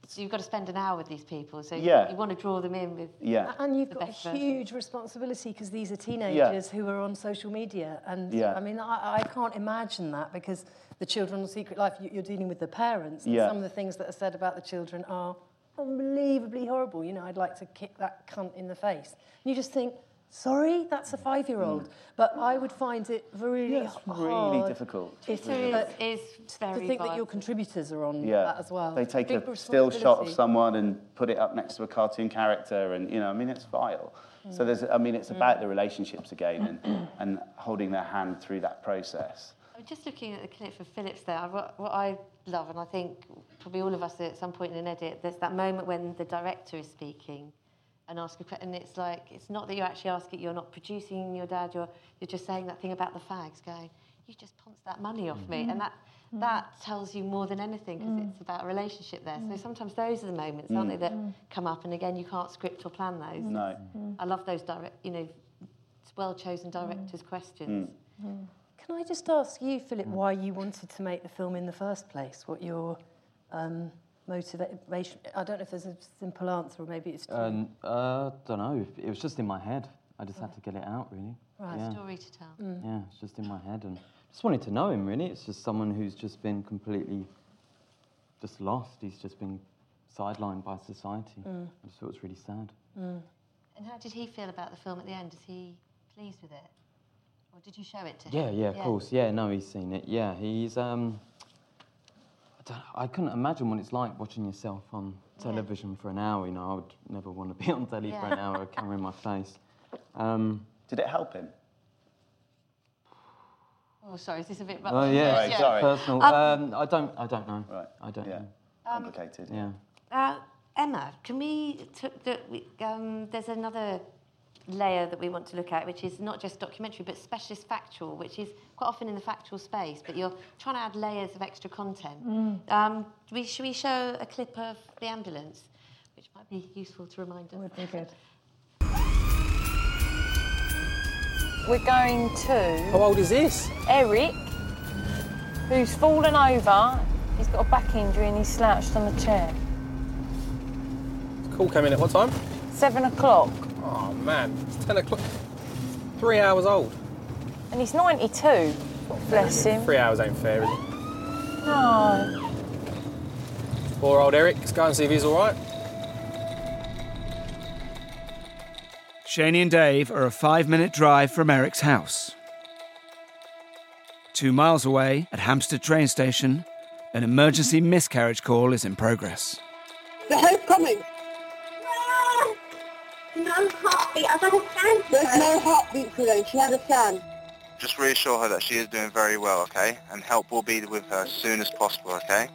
So you've got to spend an hour with these people. So Yeah. you want to draw them in with yeah. And you've the got a best version. huge responsibility because these are teenagers who are on social media. And Yeah. I mean, I, I can't imagine that because the children on Secret Life, you, you're dealing with the parents. And Yeah. some of the things that are said about the children are unbelievably horrible. You know, I'd like to kick that cunt in the face. And you just think, sorry, that's a five year old. But I would find it really Mm. Yeah, it's really difficult. It Really. is, is very to think that your contributors are on Yeah. that as well. They take Big a still shot of someone and put it up next to a cartoon character, and you know, I mean, it's vile. So there's, I mean, it's about the relationships again, and, and holding their hand through that process. I'm just looking at the clip for Philip's there. What, what I love, and I think probably all of us at some point in an edit, there's that moment when the director is speaking and ask a question. And it's like, it's not that you're actually asking, you're not producing your dad, you're, you're just saying that thing about the fags, going, you just pounced that money off me. Mm-hmm. And that, mm-hmm. that tells you more than anything because mm. it's about a relationship there. So mm. sometimes those are the moments, aren't they, that mm. come up. And again, you can't script or plan those. No. I love those direct, you know, well chosen directors' questions. Can I just ask you, Philip, why you wanted to make the film in the first place? What your um, motivation? I don't know if there's a simple answer, or maybe it's too Um, uh, don't know. It was just in my head. I just had to get it out, really. Right. Yeah. Story to tell. Yeah, it's just in my head, and just wanted to know him. Really, it's just someone who's just been completely just lost. He's just been sidelined by society. I just thought it was really sad. And how did he feel about the film at the end? Is he pleased with it? Or did you show it to Yeah, him? yeah, of course. Yeah, no, he's seen it. Yeah, he's. Um, I, don't, I couldn't imagine what it's like watching yourself on television for an hour. You know, I would never want to be *laughs* on telly for an hour, a camera in my *laughs* face. Um, Did it help him? Oh, sorry, is this a bit... oh yeah, Sorry, sorry. personal. Um, Um, I don't. I don't know. Right. I don't Yeah. know. Complicated. Yeah. Uh, Emma, can we... Took the, we, um, there's another layer that we want to look at, which is not just documentary, but specialist factual, which is quite often in the factual space, but you're trying to add layers of extra content. Um, we, should we show a clip of the ambulance, which might be useful to remind us? Would be good. We're going to How old is this? Eric, who's fallen over. He's got a back injury and he's slouched on the chair. Call came in at what time? Seven o'clock, Oh man, it's 10 o'clock. Three hours old. and he's 92. Bless him. Three hours ain't fair, is it? No. Poor old Eric. Let's go and see if he's alright. Shaney and Dave are a five minute drive from Eric's house. Two miles away at Hampstead train station, an emergency miscarriage call is in progress. The hope's coming. No heartbeat. I've had a scan. There's no heartbeat for today. She had a scan. Just reassure her that she is doing very well, okay? And help will be with her as soon as possible, okay?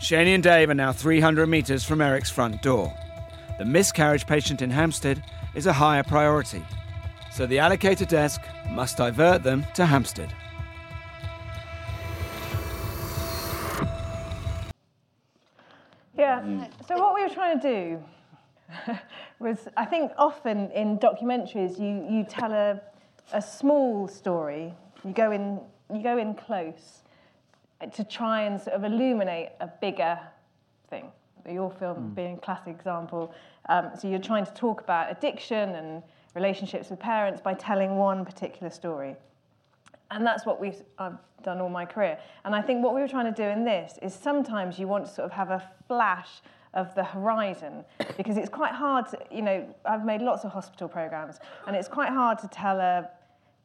Shani and Dave are now 300 metres from Eric's front door. the miscarriage patient in Hampstead is a higher priority. So the allocator desk must divert them to Hampstead. Yeah. So what we were trying to do *laughs* was, I think often in documentaries, you, you tell a, a small story, you go in, you go in close to try and sort of illuminate a bigger thing. Your film being a classic example. Um, so you're trying to talk about addiction and relationships with parents by telling one particular story. And that's what we've I've done all my career. And I think what we were trying to do in this is sometimes you want to sort of have a flash of the horizon because it's quite hard to, you know, I've made lots of hospital programs and it's quite hard to tell a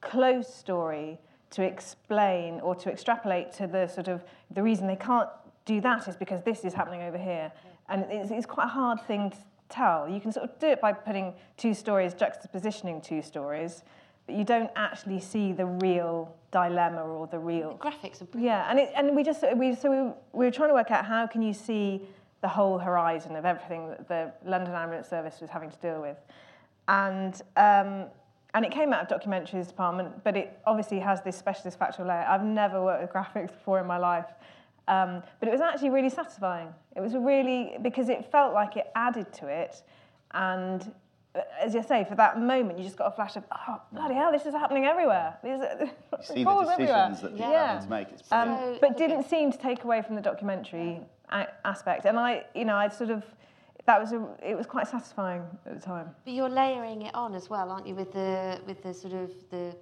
close story to explain or to extrapolate to the sort of the reason they can't do that is because this is happening over here. And it's, it's quite a hard thing to tell. You can sort of do it by putting two stories, juxtapositioning two stories, but you don't actually see the real dilemma or the real graphics are yeah and it, and we just we so we, we were trying to work out how can you see the whole horizon of everything that the London Ambulance Service was having to deal with and um, and it came out of documentaries department but it obviously has this specialist factual layer I've never worked with graphics before in my life um, but it was actually really satisfying it was really because it felt like it added to it and uh, as you say, for that moment, you just got a flash of, oh, bloody hell, this is happening everywhere. These are *laughs* see the balls everywhere. decisions that people have to make. It's Um, brilliant. but didn't seem to take away from the documentary a- aspect. And I, you know, I sort of, that was a, it was quite satisfying at the time. But you're layering it on as well, aren't you, with the with the sort of the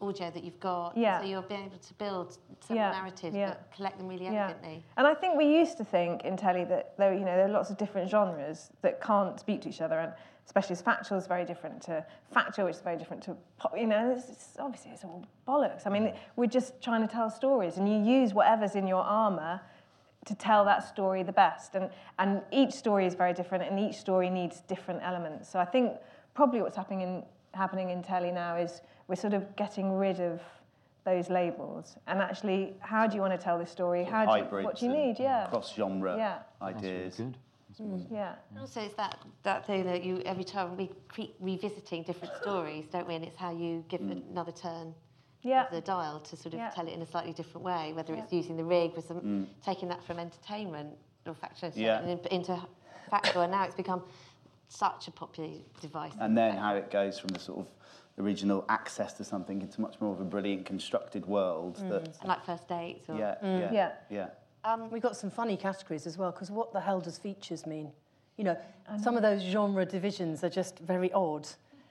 audio that you've got. Yeah. So you're being able to build some Yeah, narratives, yeah. but collect them really Yeah. elegantly. And I think we used to think in telly that there, you know, there are lots of different genres that can't speak to each other, and especially as factual is very different to factual, which is very different to, pop, you know, it's, it's, obviously it's all bollocks. I mean, we're just trying to tell stories, and you use whatever's in your armour to tell that story the best. And, and each story is very different, and each story needs different elements. So I think probably what's happening in, happening in telly now is we're sort of getting rid of those labels and actually how do you want to tell this story how do you, what do you need yeah cross-genre Yeah. ideas. Mm. yeah And also, it's that, that thing that you every time we keep revisiting different stories, don't we? And it's how you give it another turn Yeah. of the dial to sort of Yeah. tell it in a slightly different way, whether it's using the rig, with some, Mm. taking that from entertainment or factual Yeah. into factual, and now it's become such a popular device. And then how it goes from the sort of original access to something into much more of a brilliant constructed world that And like first dates. Or, yeah, Mm. yeah, Yeah. yeah. Um, We've got some funny categories as well, because what the hell does features mean? You know, some of those genre divisions are just very odd.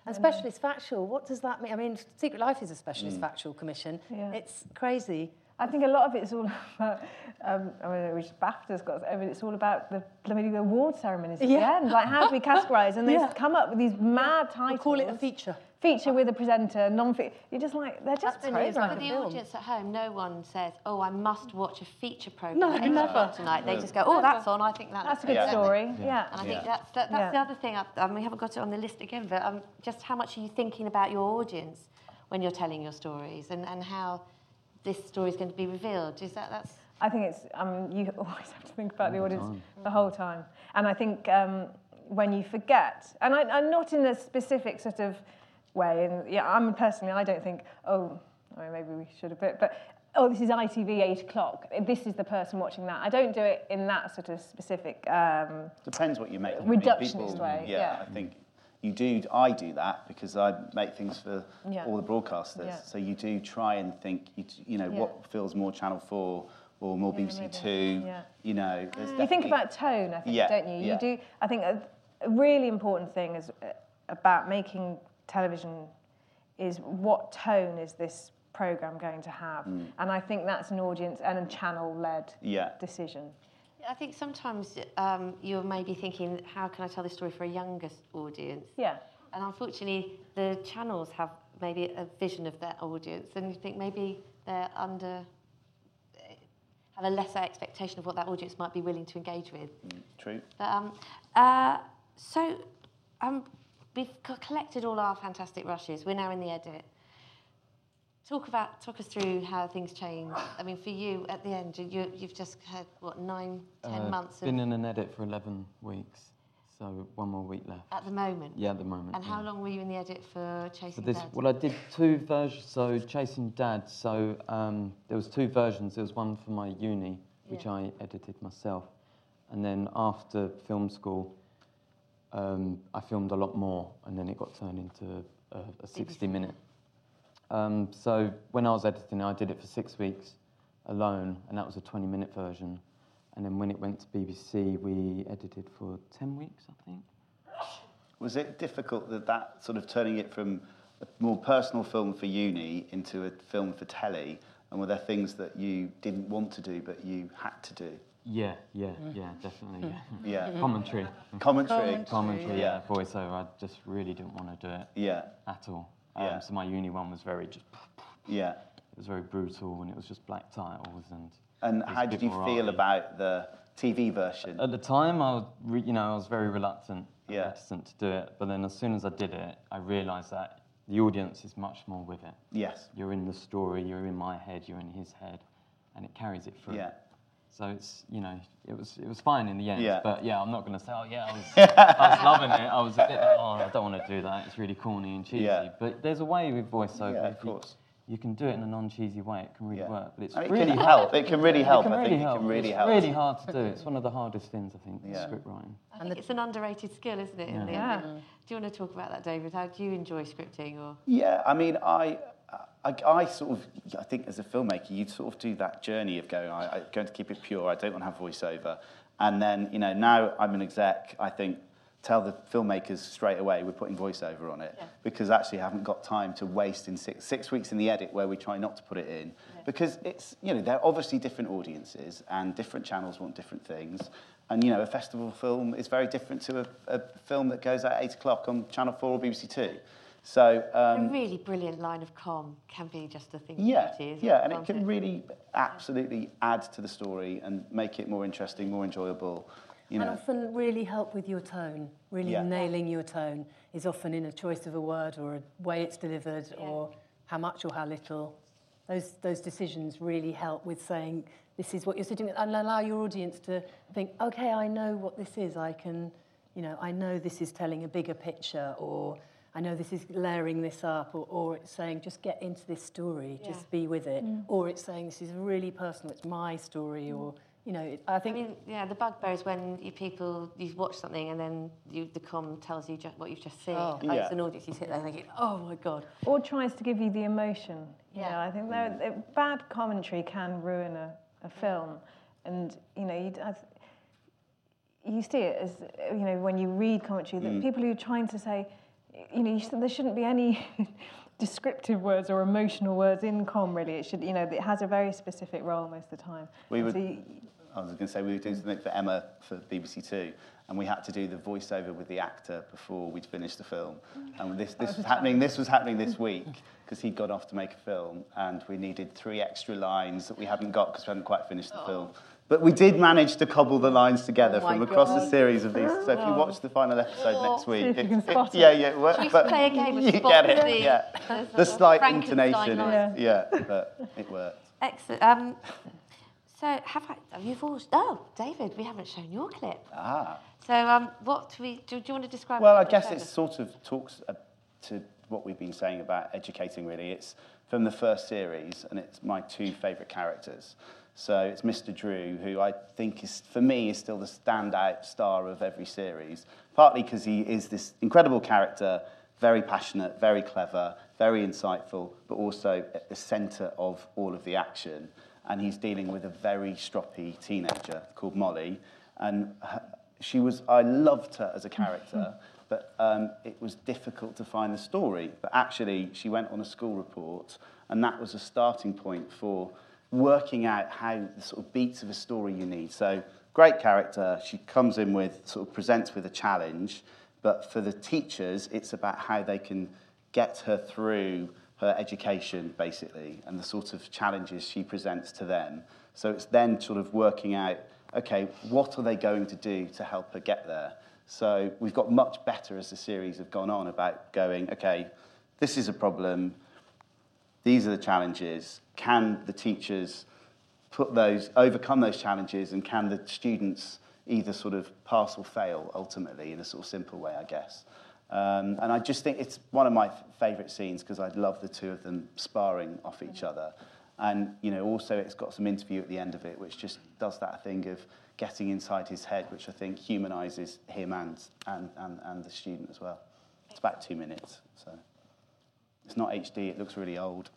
And specialist factual, what does that mean? I mean, Secret Life is a specialist Mm. factual commission. Yeah. It's crazy. I think a lot of it's all *laughs* about, um, I mean, which BAFTA's got, I mean, it's all about the bloody award ceremonies at the end. Like, how do we *laughs* categorise? And they Yeah. come up with these mad titles. call it a feature. Feature with a presenter, non-feature. You're just like, they're just been used programmes. For the audience at home, no one says, "Oh, I must watch a feature program No, at eight never. tonight." They just go, "Oh, that's on. I think that That's a good good." story, Don't yeah. And I Yeah. think that's that, that's Yeah. the other thing. I, um, we haven't got it on the list again, but um, just how much are you thinking about your audience when you're telling your stories, and, and how this story is going to be revealed? Is that that's I think it's um, you *laughs* always have to think about the the audience time. the whole time, and I think um, when you forget, and I, I'm not in a specific sort of way, and yeah, I'm personally, I don't think, oh, I mean, maybe we should have put, but oh, this is ITV eight o'clock. This is the person watching that. I don't do it in that sort of specific. Um, Depends what you make. of it. Reductionist People- way, Yeah, yeah. I think you do. I do that because I make things for Yeah. all the broadcasters. Yeah. So you do try and think. You, you know Yeah. what feels more Channel Four or more BBC. Two. You know, You think about tone, I think, don't you? You do. I think a, really important thing is uh, about making television is what tone is this program going to have, Mm. and I think that's an audience and a channel-led Yeah. decision. I think sometimes um, you're maybe thinking, how can I tell this story for a younger audience? Yeah. And unfortunately, the channels have maybe a vision of their audience, and you think maybe they're under have a lesser expectation of what that audience might be willing to engage with. True. But, um, uh, so um, we've collected all our fantastic rushes. We're now in the edit. Talk about talk us through how things change. I mean, for you at the end, you, you've just had what nine, ten Uh, months. Been in an edit for 11 weeks. So one more week left. At the moment? Yeah, at the moment. And yeah. how long were you in the edit for Chasing this, Dad? well, I did two versions. So Chasing Dad. So um, there was two versions. There was one for my uni, which Yeah. I edited myself, and then after film school, um, I filmed a lot more, and then it got turned into a, a 60 minute. Um, so when I was editing, I did it for six weeks alone, and that was a 20 minute version. And then when it went to BBC, we edited for 10 weeks, I think. Was it difficult that that sort of turning it from a more personal film for uni into a film for telly? And were there things that you didn't want to do but you had to do? Yeah, yeah, yeah, definitely. Yeah. Yeah. Commentary. Commentary. Commentary, yeah. yeah. Voiceover. I just really didn't want to do it. Yeah. At all. Um, Yeah. So my uni one was very just. Yeah. It was very brutal and it was just black titles and. And how did you feel about the TV version? At the time, I was, re- you know, I was very reluctant, Yeah. reticent to do it. But then, as soon as I did it, I realised that the audience is much more with it. Yes. You're in the story. You're in my head. You're in his head, and it carries it through. Yeah. So it's, you know, it was it was fine in the end. Yeah. But yeah, I'm not going to say, oh yeah, I was, *laughs* I was loving it. I was a bit like, oh, I don't want to do that. It's really corny and cheesy. Yeah. But there's a way with voiceover. Yeah, of if you- course. You can do it in a non-cheesy way. It can really Yeah. work. But it's And it really can hard. help. It can really help. It can I really think it can really it's help. really hard to do. It's one of the hardest things I think. Yeah. Script writing. I think it's an underrated skill, isn't it? in Yeah. the Yeah. end? Do you want to talk about that, David? How do you enjoy scripting? Or Yeah, I mean, I, I, I sort of, I think as a filmmaker, you sort of do that journey of going, I, I'm going to keep it pure, I don't want to have voiceover. And then, you know, now I'm an exec, I think, tell the filmmakers straight away we're putting voiceover on it because actually I haven't got time to waste in six, six weeks in the edit where we try not to put it in because it's, you know, they're obviously different audiences and different channels want different things. And, you know, a festival film is very different to a, a film that goes at 8 o'clock on Channel 4 or BBC Two. So, um, a really brilliant line of com can be just a thing. of yeah, beauty, isn't yeah, and it Can't really absolutely add to the story and make it more interesting, more enjoyable. You and know, often really help with your tone. Really Yeah. nailing your tone is often in a choice of a word or a way it's delivered or how much or how little. Those, those decisions really help with saying this is what you're sitting with and allow your audience to think, okay, I know what this is. I can, you know, I know this is telling a bigger picture or I know this is layering this up or, or it's saying just get into this story, Yeah. just be with it. Mm. Or it's saying this is really personal, it's my story or, you know, it, I think... I mean, yeah, the bugbear is when you people you watch something and then you, the com tells you just what you've just seen. Oh. Like, Yeah. As an audience, you sit there thinking, "Oh my god." Or tries to give you the emotion. Yeah. Yeah, I think there, there- bad commentary can ruin a, a film, and you know, you, I, you see it as you know when you read commentary that Mm. people who are trying to say, you know, you there shouldn't be any *laughs* descriptive words or emotional words in com. Really, it should, you know, it has a very specific role most of the time. we would, so you- I was going to say, we were doing something for Emma for BBC Two, and we had to do the voiceover with the actor before we'd finished the film. And this, *laughs* this was happening. This was happening this week because he'd gone off to make a film, and we needed three extra lines that we hadn't got because we hadn't quite finished the oh. film. But we did manage to cobble the lines together Oh from across a series of these. So if you Oh. watch the final episode next week, if it- it. yeah, yeah, it worked, Should but play a game of you get it, the- yeah. the The slight intonation, is, yeah, but it worked. Excellent. Um, so have I? oh, You've all. Oh, David, we haven't shown your clip. Ah. So um, what do we? Do, do you want to describe? Well, I guess it sort of talks uh, to what we've been saying about educating, really. It's from the first series, and it's my two favourite characters. So it's Mr. Drew, who I think is, for me, is still the standout star of every series, partly because he is this incredible character, very passionate, very clever, very insightful, but also at the centre of all of the action. And he's dealing with a very stroppy teenager called Molly. And she was, I loved her as a character, *laughs* but um, it was difficult to find the story. But actually, she went on a school report, and that was a starting point for working out how the sort of beats of a story you need. So, great character. She comes in with, sort of presents with a challenge, but for the teachers, it's about how they can get her through her education, basically, and the sort of challenges she presents to them. So it's then sort of working out, okay, what are they going to do to help her get there? So we've got much better as the series have gone on about going, okay, this is a problem, these are the challenges. Can the teachers put those, overcome those challenges, and can the students either sort of pass or fail ultimately in a sort of simple way, I guess. Um, and I just think it's one of my f- favourite scenes because I love the two of them sparring off each other. And you know, also it's got some interview at the end of it, which just does that thing of getting inside his head, which I think humanises him and, and, and, and the student as well. It's about two minutes, so it's not HD. It looks really old.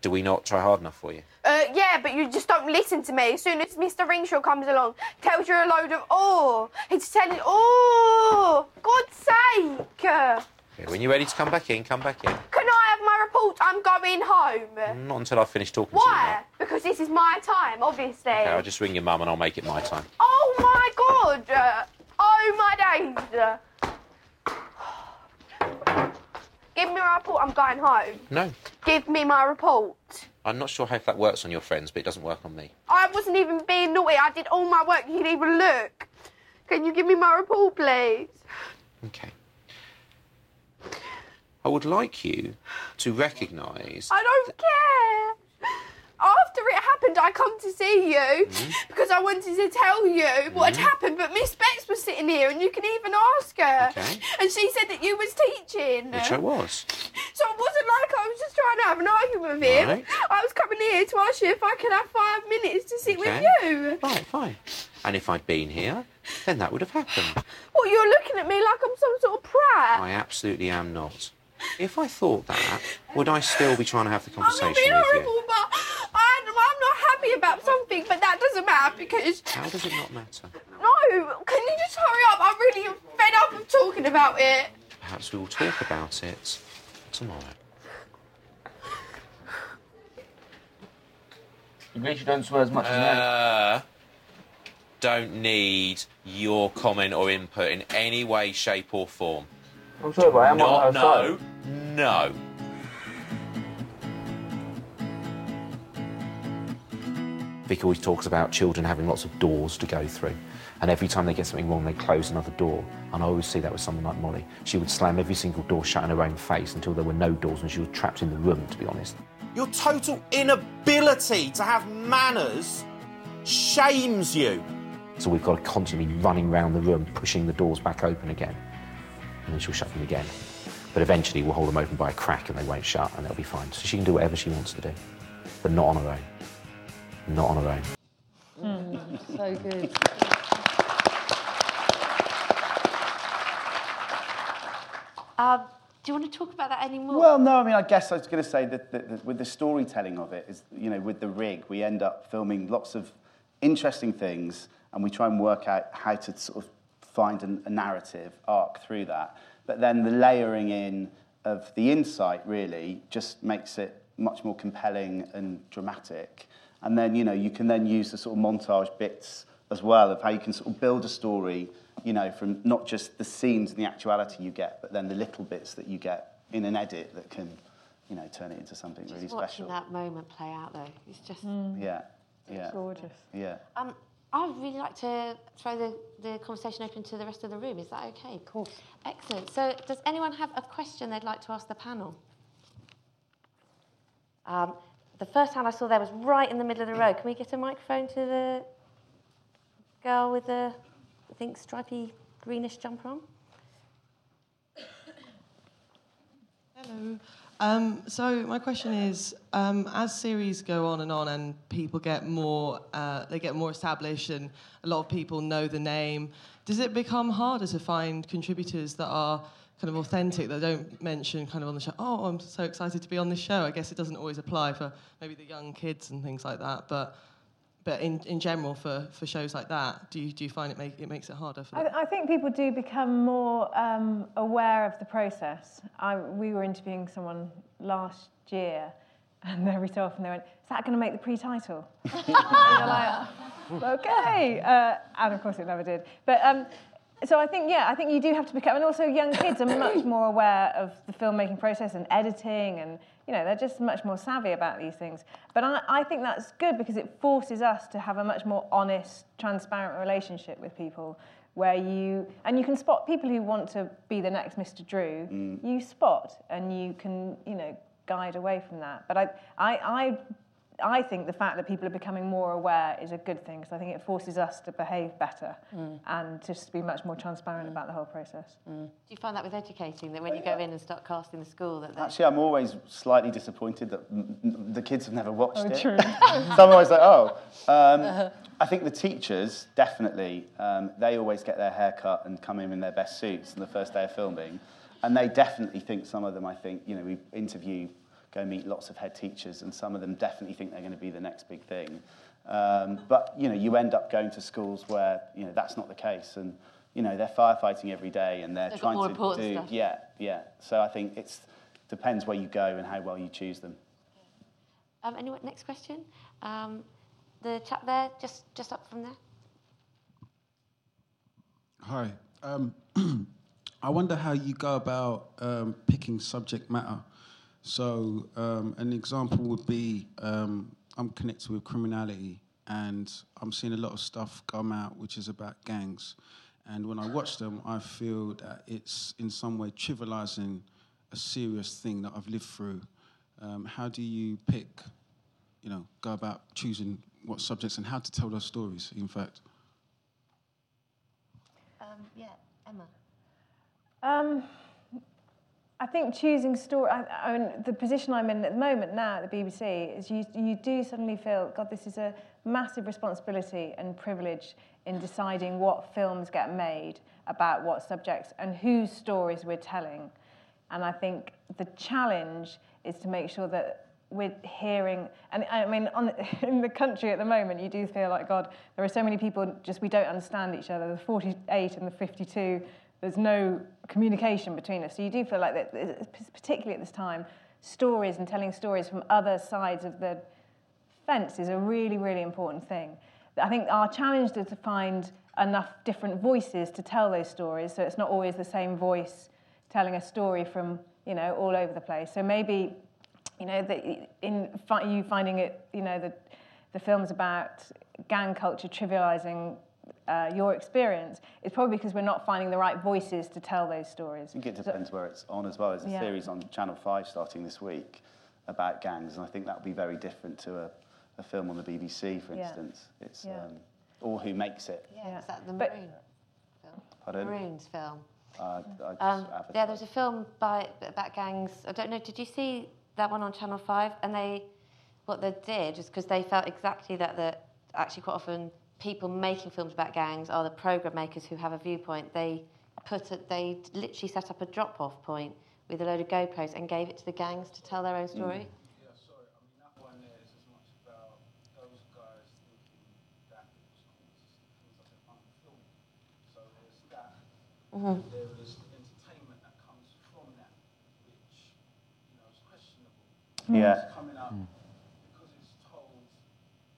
Do we not try hard enough for you? Uh, yeah, but you just don't listen to me. As soon as Mr. Ringshaw comes along, tells you a load of oh, he's telling oh, God's sake. Can Yeah, when you're ready to come back in, come back in. Can I have my report? I'm going home. Not until I've finished talking to you. Why? Because this is my time, obviously. Okay, I'll just ring your mum and I'll make it my time. Oh my God! Uh, oh my days! Give me my report. I'm going home. No, Give me my report. I'm not sure how that works on your friends, but it doesn't work on me. I wasn't even being naughty. I did all my work. You didn't even look. Can you give me my report, please? Okay. I would like you to recognise. I don't care. After it happened, I come to see you Mm-hmm. because I wanted to tell you what had happened. But Miss Bex was sitting here, and you can even ask her. Okay. And she said that you was teaching. Which I was. So it wasn't like I was just trying to have an argument with him. Right. I was coming here to ask you if I could have five minutes to sit Okay. with you. Right, fine. And if I'd been here, then that would have happened. Well, you're looking at me like I'm some sort of prat. I absolutely am not. If I thought that, would I still be trying to have the I'm not conversation being with you? horrible, but I, I'm not happy about something, but that doesn't matter because. How does it not matter? No, can you just hurry up? I'm really fed up of talking about it. Perhaps we will talk about it tomorrow. You really don't swear as much as me. Uh, don't need your comment or input in any way, shape, or form. I'm sorry, but I am Not, on her no, side. no. Vic always talks about children having lots of doors to go through. And every time they get something wrong, they close another door. And I always see that with someone like Molly. She would slam every single door shut in her own face until there were no doors and she was trapped in the room, to be honest. Your total inability to have manners shames you. So we've got to constantly running around the room, pushing the doors back open again. And then she'll shut them again. But eventually we'll hold them open by a crack and they won't shut and they'll be fine. So she can do whatever she wants to do, but not on her own. Not on her own. Mm, so good. Um, do you want to talk about that anymore? Well, no, I mean, I guess I was going to say that, that, that with the storytelling of it, is you know, with the rig, we end up filming lots of interesting things, and we try and work out how to sort of find an, a narrative arc through that. But then the layering in of the insight really just makes it much more compelling and dramatic. And then you know, you can then use the sort of montage bits as well of how you can sort of build a story, you know, from not just the scenes and the actuality you get, but then the little bits that you get in an edit that can, you know, turn it into something really Just watching special. that moment play out, though, it's just Yeah, yeah. gorgeous. Yeah. Um, I'd really like to throw the, the conversation open to the rest of the room. Is that okay? Of course. Excellent. So, does anyone have a question they'd like to ask the panel? Um, the first hand I saw there was right in the middle of the row. Can we get a microphone to the girl with the, I think, stripy greenish jumper on? Hello. Um, so my question is, um, as series go on and on, and people get more, uh, they get more established, and a lot of people know the name. Does it become harder to find contributors that are kind of authentic, that don't mention kind of on the show? Oh, I'm so excited to be on this show. I guess it doesn't always apply for maybe the young kids and things like that, but. But in, in general, for, for shows like that, do you, do you find it, make, it makes it harder for? I, I think people do become more um, aware of the process. I, we were interviewing someone last year, and every so often they went, "Is that going to make the pre-title?" *laughs* and you're like, "Okay," uh, and of course it never did. But um, so I think, yeah, I think you do have to become, and also young kids are much *coughs* more aware of the filmmaking process and editing, and you know they're just much more savvy about these things. But I, I think that's good because it forces us to have a much more honest, transparent relationship with people, where you and you can spot people who want to be the next Mr. Drew. Mm. You spot, and you can, you know, guide away from that. But I, I, I I think the fact that people are becoming more aware is a good thing because I think it forces us to behave better Mm. and just to be much more transparent about the whole process. Do you find that with educating, that when you go in and start casting the school, that they... Actually, I'm always slightly disappointed that m- m- the kids have never watched Oh, it. true. *laughs* so I'm always like, oh. Um, I think the teachers, definitely, um, they always get their hair cut and come in in their best suits on the first day of filming. And they definitely think, some of them, I think, you know, we interview, go meet lots of head teachers, and some of them definitely think they're going to be the next big thing. Um, but, you know, you end up going to schools where, you know, that's not the case. And, you know, they're firefighting every day and they're They've got trying more to do... stuff. Yeah, yeah. So I think it's depends where you go and how well you choose them. Um, anyone, next question? Um, the chap there, just, just up from there. Hi. Um, *clears throat* I wonder how you go about um, picking subject matter. So, um, an example would be um, I'm connected with criminality, and I'm seeing a lot of stuff come out which is about gangs. And when I watch them, I feel that it's in some way trivializing a serious thing that I've lived through. Um, how do you pick, you know, go about choosing what subjects and how to tell those stories, in fact? Um, yeah, Emma. Um, I think choosing story. I, I mean, the position I'm in at the moment now at the BBC is you you do suddenly feel God, this is a massive responsibility and privilege in deciding what films get made about what subjects and whose stories we're telling. And I think the challenge is to make sure that we're hearing, and I mean, on, *laughs* in the country at the moment, you do feel like, God, there are so many people, just we don't understand each other. The 48 and the 52, there's no communication between us. So you do feel like that, particularly at this time, stories and telling stories from other sides of the fence is a really, really important thing. I think our challenge is to find enough different voices to tell those stories, so it's not always the same voice telling a story from you know all over the place. So maybe you know that in you finding it, you know the the films about gang culture trivializing uh, your experience is probably because we're not finding the right voices to tell those stories. I think it depends where it's on as well. There's a Yeah. series on Channel 5 starting this week about gangs, and I think that would be very different to a, a film on the BBC, for Yeah. instance. It's Yeah. um, or who makes it. Yeah, is that the But- Maroon film? Pardon? Maroons film. Uh, I just Um, yeah, there was a film by about gangs. I don't know. Did you see that one on Channel Five? And they, what they did is because they felt exactly that that actually quite often people making films about gangs are the program makers who have a viewpoint. They put it. They literally set up a drop-off point with a load of GoPros and gave it to the gangs to tell their own story. Mhm. There is entertainment that comes from that, which you know is questionable. Yeah. It's coming up because it's told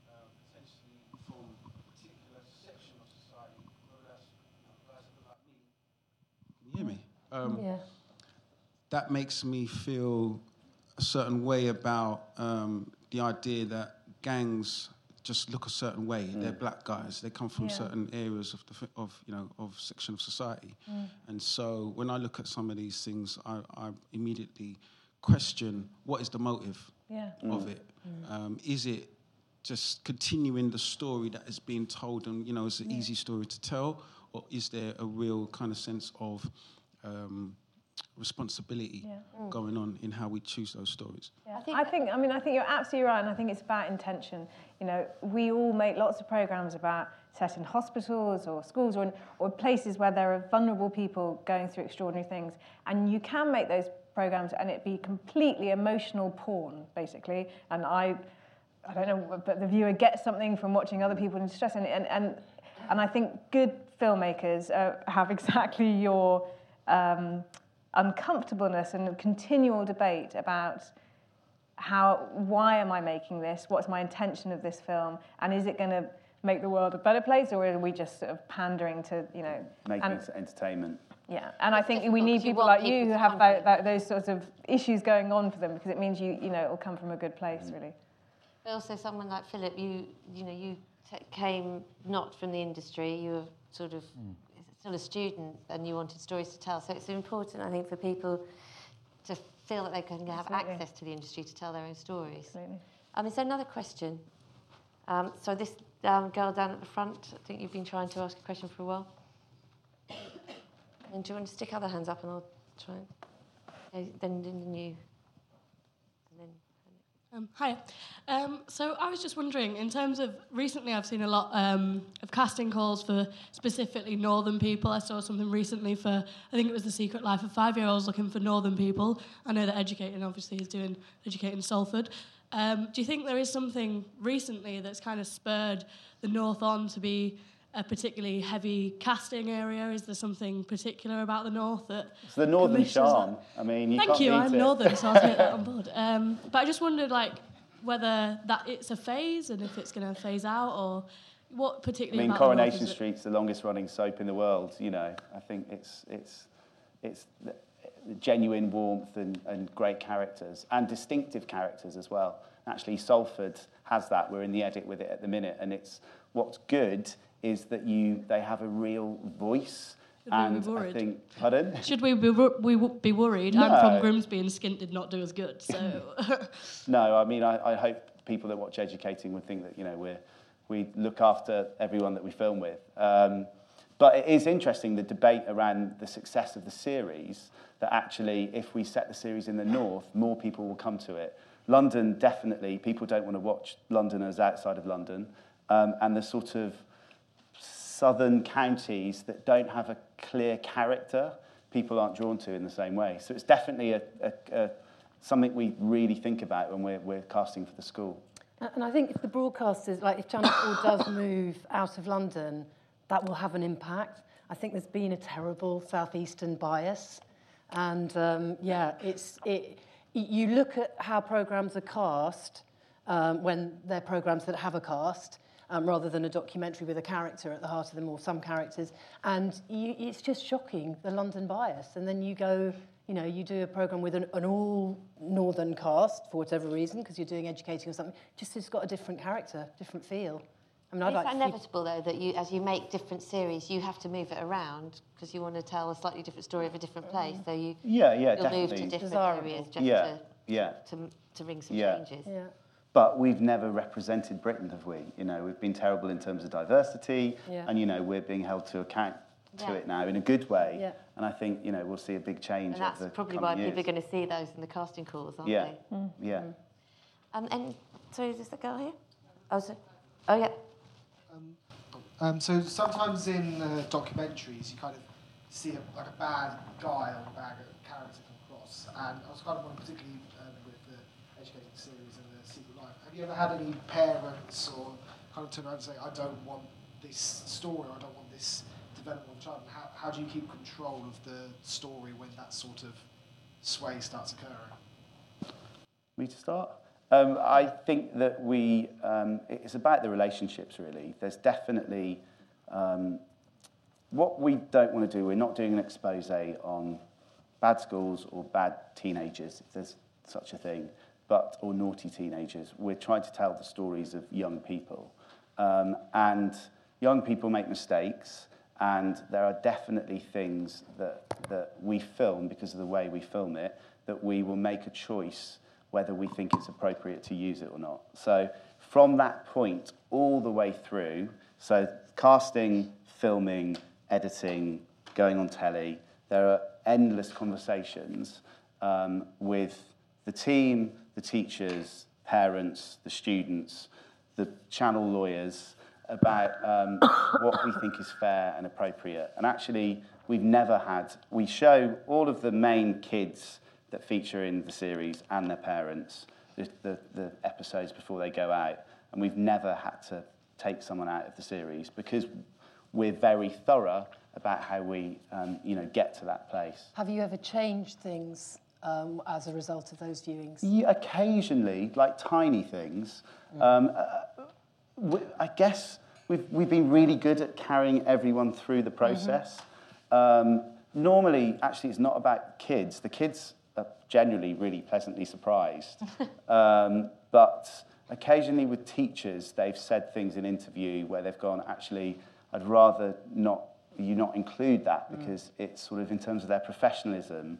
uh, potentially from a particular section of society, whether that's you know, guys that look like me. Can you hear me? Um, Yeah. That makes me feel a certain way about um, the idea that gangs just look a certain way. They're black guys. They come from Yeah. certain areas of the, of you know of section of society. Mm. And so when I look at some of these things, I, I immediately question what is the motive Yeah. of it. Um, is it just continuing the story that is being told and you know it's an Yeah. easy story to tell, or is there a real kind of sense of um, responsibility Yeah. Mm. going on in how we choose those stories? Yeah. I think, I mean I think you're absolutely right and I think it's about intention. You know, we all make lots of programs about set in hospitals or schools or, in, or places where there are vulnerable people going through extraordinary things and you can make those programs and it be completely emotional porn basically and I I don't know but the viewer gets something from watching other people in distress and and and, and I think good filmmakers uh, have *laughs* exactly your um, uncomfortableness and continual debate about how why am I making this? What's my intention of this film? And is it going to make the world a better place, or are we just sort of pandering to you know? Making and, it entertainment. yeah, and I think we need need 'cause you people like you who have that, that, those sorts of issues going on for them because it means you you know it will come from a good place really. But also someone like Philip, you you know you t- came not from the industry. You were sort of still a student, and you wanted stories to tell. So it's important, I think, for people to feel that they can have Absolutely. access to the industry to tell their own stories. Absolutely. Um, is there another question? Um, so this um, girl down at the front, I think you've been trying to ask a question for a while. *coughs* And do you want to stick other hands up and I'll try and... Okay, then, then you... Um, hi. Um, so I was just wondering, in terms of recently, I've seen a lot um, of casting calls for specifically northern people. I saw something recently for, I think it was The Secret Life of Five-Year-Olds looking for northern people. I know that Educating obviously is doing Educating Salford. Um, do you think there is something recently that's kind of spurred the north on to be a particularly heavy casting area? Is there something particular about the north that It's the northern charm. I mean, you Thank you. I'm it. northern, so I'll take that on *laughs* board. Um, but I just wondered, like, whether that it's a phase and if it's going to phase out, or what particularly. I mean, the Coronation is Street's the longest running soap in the world. You know, I think it's it's it's the, the genuine warmth and, and great characters and distinctive characters as well. Actually, Salford has that. We're in the edit with it at the minute, and it's what's good is that you they have a real voice. Should we be and I think, pardon? Should we be, we be worried? I'm from No. Grimsby and Skint did not do as good, so. *laughs* No, I mean, I, I hope people that watch Educating would think that, you know, we're, we look after everyone that we film with. Um, but it is interesting, the debate around the success of the series, that actually, if we set the series in the north, more people will come to it. London, definitely, people don't want to watch Londoners outside of London. Um, and the sort of southern counties that don't have a clear character, people aren't drawn to in the same way. So it's definitely a, a, a, something we really think about when we're, we're casting for the school. And I think if the broadcasters, like if Channel 4 does move out of London, that will have an impact. I think there's been a terrible southeastern bias. And um, yeah, it's, it, you look at how programs are cast um, when they're programs that have a cast, um, rather than a documentary with a character at the heart of them or some characters. And you, it's just shocking, the London bias. And then you go, you know, you do a program with an, an all northern cast for whatever reason, because you're doing educating or something, just it's got a different character, different feel. I mean, I'd Is like that to see- inevitable, though, that you, as you make different series, you have to move it around because you want to tell a slightly different story of a different place? So you Yeah, yeah, you'll move to different Desirable. areas just Yeah, to, yeah. to to ring some Yeah. changes. Yeah. But we've never represented Britain, have we? You know, we've been terrible in terms of diversity, Yeah. and you know, we're being held to account to Yeah. it now in a good way. Yeah. And I think you know we'll see a big change. And that's probably why years. people are going to see those in the casting calls, aren't Yeah, they? yeah. Um, and so is this the girl here? Oh, so, oh yeah. Um, so sometimes in uh, documentaries, you kind of see a, like a bad guy or a bad character come across, and I was kind of wondering, particularly um, with the educating series and the Secret Life, have you ever had any parents or kind of turn around and say, I don't want this story, or I don't want this development of child? And how, how do you keep control of the story when that sort of sway starts occurring? Me to start? Um, I think that we, um, it's about the relationships really. There's definitely, um, what we don't want to do, we're not doing an expose on bad schools or bad teenagers, if there's such a thing, but, or naughty teenagers. We're trying to tell the stories of young people. Um, and young people make mistakes, and there are definitely things that, that we film, because of the way we film it, that we will make a choice whether we think it's appropriate to use it or not. So from that point all the way through, so casting, filming, editing, going on telly, there are endless conversations um, with the team, the teachers, parents, the students, the channel lawyers about um, what we think is fair and appropriate. And actually, we've never had, we show all of the main kids that feature in the series and their parents, the, the, the episodes before they go out. And we've never had to take someone out of the series because we're very thorough about how we um, you know, get to that place. Have you ever changed things um, as a result of those viewings? Yeah, occasionally, like tiny things. Um, uh, we, I guess we've, we've been really good at carrying everyone through the process. Um, normally, actually, it's not about kids. The kids are generally really pleasantly surprised. *laughs* um, but occasionally with teachers, they've said things in interview where they've gone, actually, I'd rather not you not include that because it's sort of in terms of their professionalism,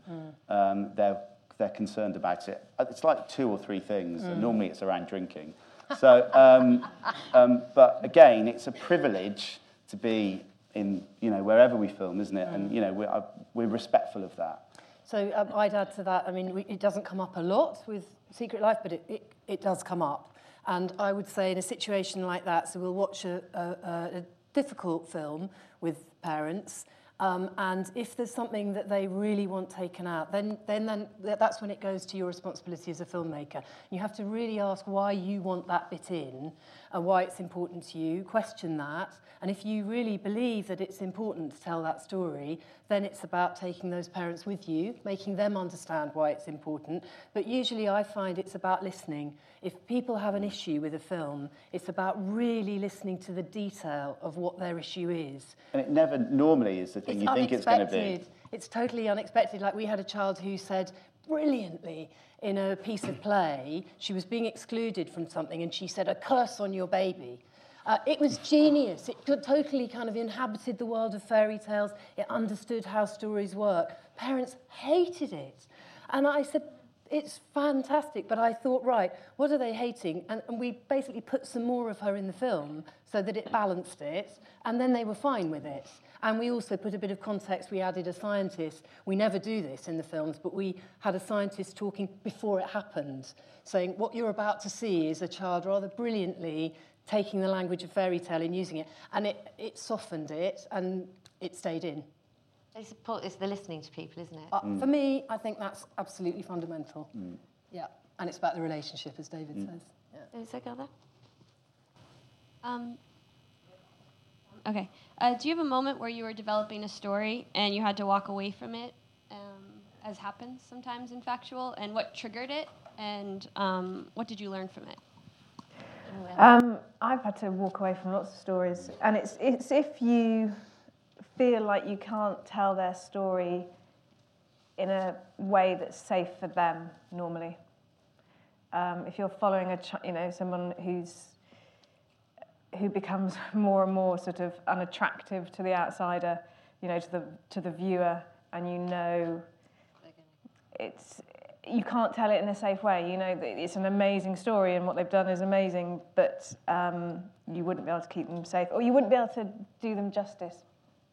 um, they're they're concerned about it. Uh, It's like two or three things, Mm. normally it's around drinking. So, um, *laughs* um, but again, it's a privilege to be in, you know, wherever we film, isn't it? And, you know, we're, uh, we're respectful of that. So um, I'd add to that, I mean, we, it doesn't come up a lot with Secret Life, but it, it, it does come up. And I would say in a situation like that, so we'll watch a, a a difficult film with parents. Um, and if there's something that they really want taken out, then, then, then that's when it goes to your responsibility as a filmmaker. You have to really ask why you want that bit in and why it's important to you, question that, and if you really believe that it's important to tell that story, then it's about taking those parents with you, making them understand why it's important. But usually I find it's about listening. If people have an issue with a film, it's about really listening to the detail of what their issue is. And it never normally is the thing you think it's going to be. It's totally unexpected. Like we had a child who said brilliantly in a piece of play, she was being excluded from something and she said, a curse on your baby. Uh, it was genius. It totally kind of inhabited the world of fairy tales. It understood how stories work. Parents hated it. And I said, it's fantastic. But I thought, right, what are they hating? And, and we basically put some more of her in the film so that it balanced it. And then they were fine with it. And we also put a bit of context. We added a scientist. We never do this in the films, but we had a scientist talking before it happened, saying what you're about to see is a child rather brilliantly taking the language of fairy tale and using it. And it, it softened it and it stayed in. They support it's the listening to people, isn't it? Uh, For me, I think that's absolutely fundamental. Yeah. And it's about the relationship, as David says. Yeah. Is there a? Um, okay. Uh, do you have a moment where you were developing a story and you had to walk away from it, um, as happens sometimes in factual, and what triggered it, and um, what did you learn from it? Um, I've had to walk away from lots of stories, and it's it's if you feel like you can't tell their story in a way that's safe for them normally. Um, if you're following a you know someone who's who becomes *laughs* more and more sort of unattractive to the outsider, you know, to the to the viewer, and you know it's you can't tell it in a safe way. You know, it's an amazing story and what they've done is amazing, but um, you wouldn't be able to keep them safe, or you wouldn't be able to do them justice.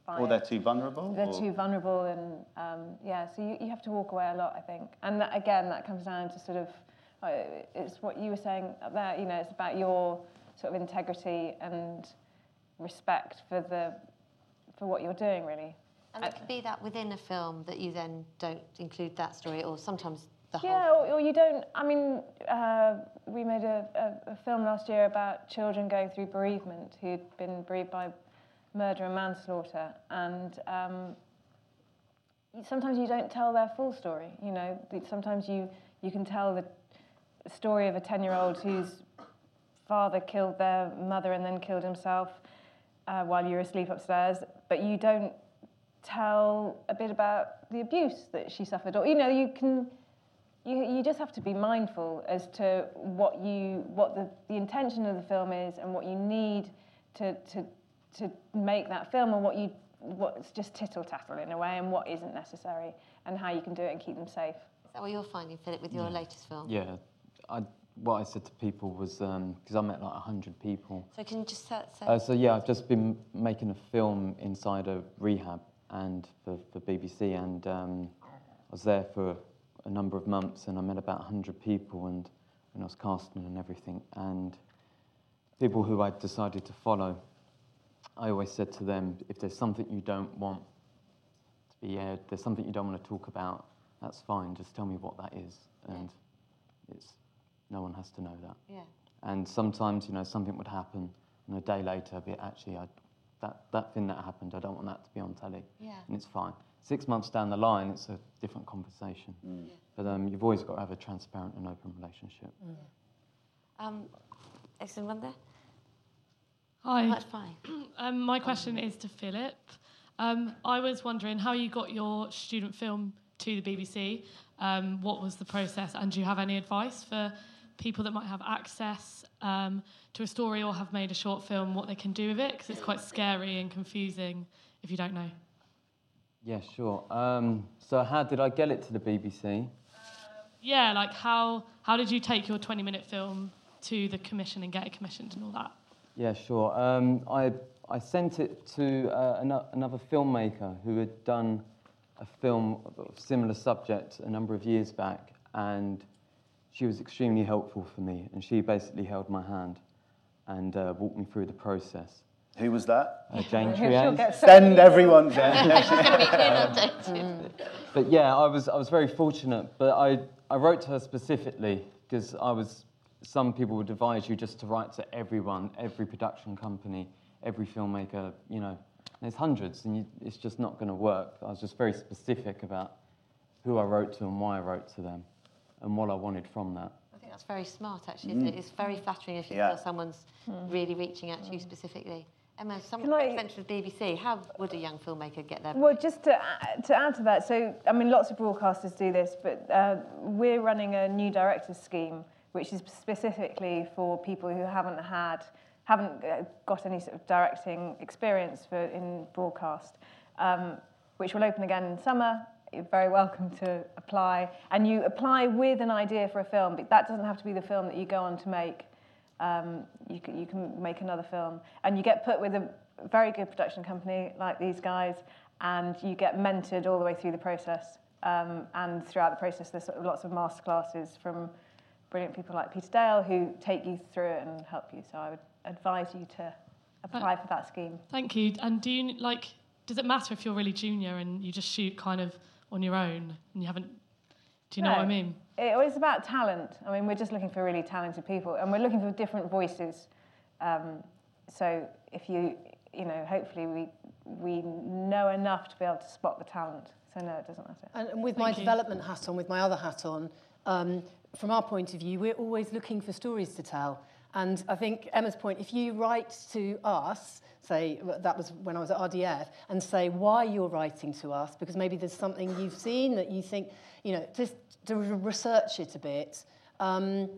By Or they're too vulnerable? They're or- too vulnerable, and um, yeah, so you, you have to walk away a lot, I think. And that, again, that comes down to sort of, uh, it's what you were saying up there, you know, it's about your sort of integrity and respect for the, for what you're doing, really. And it could be that within a film that you then don't include that story, or sometimes the Yeah, whole. or, or you don't. I mean, uh, we made a, a, a film last year about children going through bereavement who'd been bereaved by murder and manslaughter, and um, sometimes you don't tell their full story. You know, sometimes you you can tell the story of a ten-year-old whose father killed their mother and then killed himself uh, while you were asleep upstairs, but you don't tell a bit about the abuse that she suffered, or you know, you can you, you just have to be mindful as to what you what the, the intention of the film is and what you need to to to make that film and what you what's just tittle tattle in a way and what isn't necessary and how you can do it and keep them safe. Is that what you're finding, Philip, with your latest film? Yeah, I, what I said to people was because I met like hundred people. So can you just say, say Uh, so yeah, I've just been making a film inside a rehab and for, for BBC, and um, I was there for a number of months, and I met about hundred people, and when I was casting and everything, and people who I decided to follow, I always said to them, if there's something you don't want to be aired, there's something you don't want to talk about, that's fine. Just tell me what that is, and it's no one has to know that. Yeah. And sometimes, you know, something would happen, and a day later, be actually, I, that, that thing that happened, I don't want that to be on telly. Yeah. And it's fine. Six months down the line, it's a different conversation. Yeah. But um, you've always got to have a transparent and open relationship. Um, is there one there? Hi. That's fine. *clears throat* um, my question is to Philip. Um, I was wondering how you got your student film to the BBC. Um, what was the process, and do you have any advice for people that might have access um, to a story or have made a short film, what they can do with it? Because it's quite scary and confusing if you don't know. Yeah, sure. Um, so how did I get it to the BBC? yeah, like how how did you take your 20 minute film to the commission and get it commissioned and all that? Yeah, sure. Um, I, I sent it to uh, ano- another filmmaker who had done a film of similar subject a number of years back, and she was extremely helpful for me. And she basically held my hand and uh, walked me through the process. Who was that? Uh, Jane *laughs* She'll Treays. Send everyone emails. *laughs* there. She's gonna be inundated. But yeah, I was, I was very fortunate. But I, I wrote to her specifically because I was. Some people would advise you just to write to everyone, every production company, every filmmaker. You know, there's hundreds, and you, it's just not going to work. I was just very specific about who I wrote to and why I wrote to them, and what I wanted from that. I think that's very smart, actually. Isn't Mm. it? It's very flattering if you Yeah. feel someone's really reaching out to you specifically. Emma, some Can I- extension of BBC. How would a young filmmaker get there? Well, just to, to add to that, so I mean, lots of broadcasters do this, but uh, we're running a new directors scheme, which is specifically for people who haven't had, haven't uh, got any sort of directing experience for in broadcast, um, which will open again in summer. You're very welcome to apply, and you apply with an idea for a film, but that doesn't have to be the film that you go on to make. Um, you, can, you can make another film, and you get put with a very good production company like these guys, and you get mentored all the way through the process. Um, and throughout the process, there's sort of lots of masterclasses from brilliant people like Peter Dale who take you through it and help you. So I would advise you to apply for that scheme. Thank you. And do you like? Does it matter if you're really junior and you just shoot kind of on your own and you haven't? Do you know what I mean? It was about talent. I mean, we're just looking for really talented people, and we're looking for different voices. Um, so if you, you know, hopefully we we know enough to be able to spot the talent. So no, it doesn't matter. And, and with my you. development hat on, with my other hat on, um, from our point of view, we're always looking for stories to tell. And I think Emma's point, if you write to us, say, that was when I was at RDF, and say why you're writing to us, because maybe there's something you've seen that you think, you know, just to research it a bit. Um,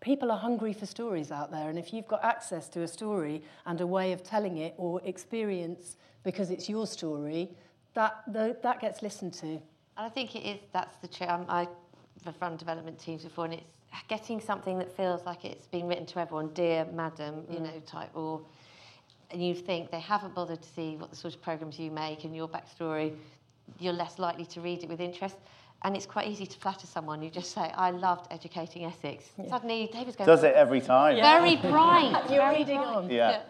people are hungry for stories out there, and if you've got access to a story and a way of telling it or experience because it's your story, that, the, that gets listened to. And I think it is, that's the. Um, I've run development teams before, and it's getting something that feels like it's been written to everyone, dear madam, you Mm. know, type, or, and you think they haven't bothered to see what the sort of programs you make and your backstory, you're less likely to read it with interest. And it's quite easy to flatter someone. You just say, I loved educating Essex. Suddenly, David's going, Does it every time. Very bright. *laughs* You're very reading bright. on. Yeah.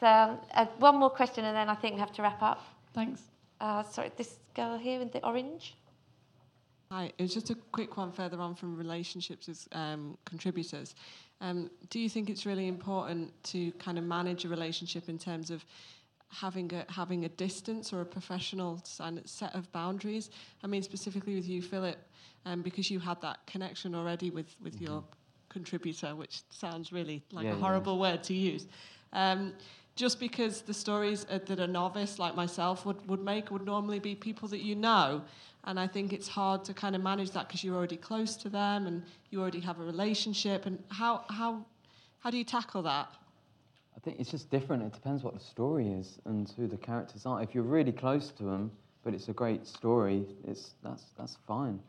So, um, uh, one more question, and then I think we have to wrap up. Thanks. Uh, sorry, this girl here in the orange. Hi, it was just a quick one further on from relationships as um, contributors. Um, do you think it's really important to kind of manage a relationship in terms of having a having a distance or a professional set of boundaries? I mean, specifically with you, Philip, um, because you had that connection already with with your contributor, which sounds really like Yeah, a yeah. horrible word to use. Um, just because the stories uh, that a novice like myself would, would make would normally be people that you know. And I think it's hard to kind of manage that because you're already close to them and you already have a relationship. And how, how, how do you tackle that? I think it's just different. It depends what the story is and who the characters are. If you're really close to them, but it's a great story, it's that's that's fine.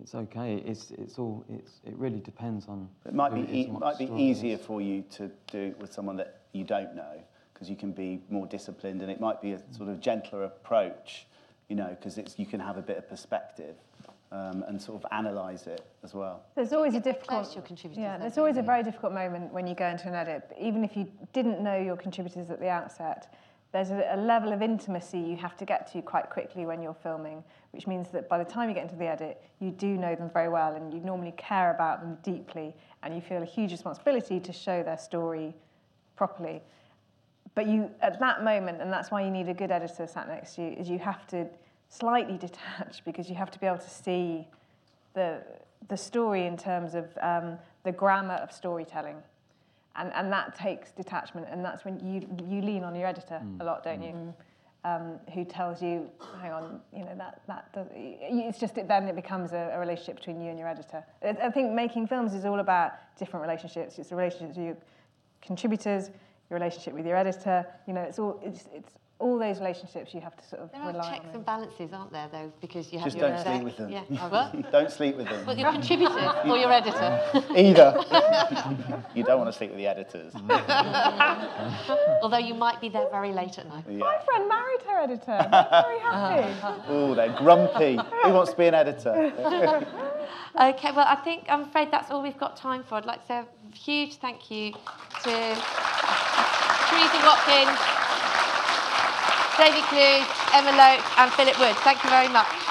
It's okay. It's it's all it's it really depends on. It might who be it is e- might be story is. easier for you to do it with someone that you don't know because you can be more disciplined and it might be a sort of gentler approach, you know, because it's you can have a bit of perspective um, and sort of analyse it as well. There's always a difficult. close your contributors, Yeah, there's always a very difficult moment when you go into an edit. Even if you didn't know your contributors at the outset, there's a, a level of intimacy you have to get to quite quickly when you're filming, which means that by the time you get into the edit, you do know them very well and you normally care about them deeply and you feel a huge responsibility to show their story properly. But you, at that moment, and that's why you need a good editor sat next to you, is you have to slightly detached *laughs* because you have to be able to see the, the story in terms of um, the grammar of storytelling. And, and that takes detachment, and that's when you, you lean on your editor a lot, don't you? Um, who tells you, hang on, you know, that, that does, it's just, then it becomes a, a relationship between you and your editor. I I think making films is all about different relationships. It's a relationship with your contributors, your relationship with your editor, you know, it's all, it's, it's all those relationships you have to sort of There are checks on. and balances, aren't there, though? Because you have Just your don't exec- sleep with them. Yeah. Oh, *laughs* what? don't sleep with them. Well, your contributor *laughs* or your editor? Either. *laughs* you don't want to sleep with the editors. Although you might be there very late at night. My friend married her editor. They're very happy. Oh, they're grumpy. Who wants to be an editor? Okay, well, I think I'm afraid that's all we've got time for. I'd like to say a huge thank you to Teresa Watkins, David Clews, Emma Loach, and Philip Wood. Thank you very much.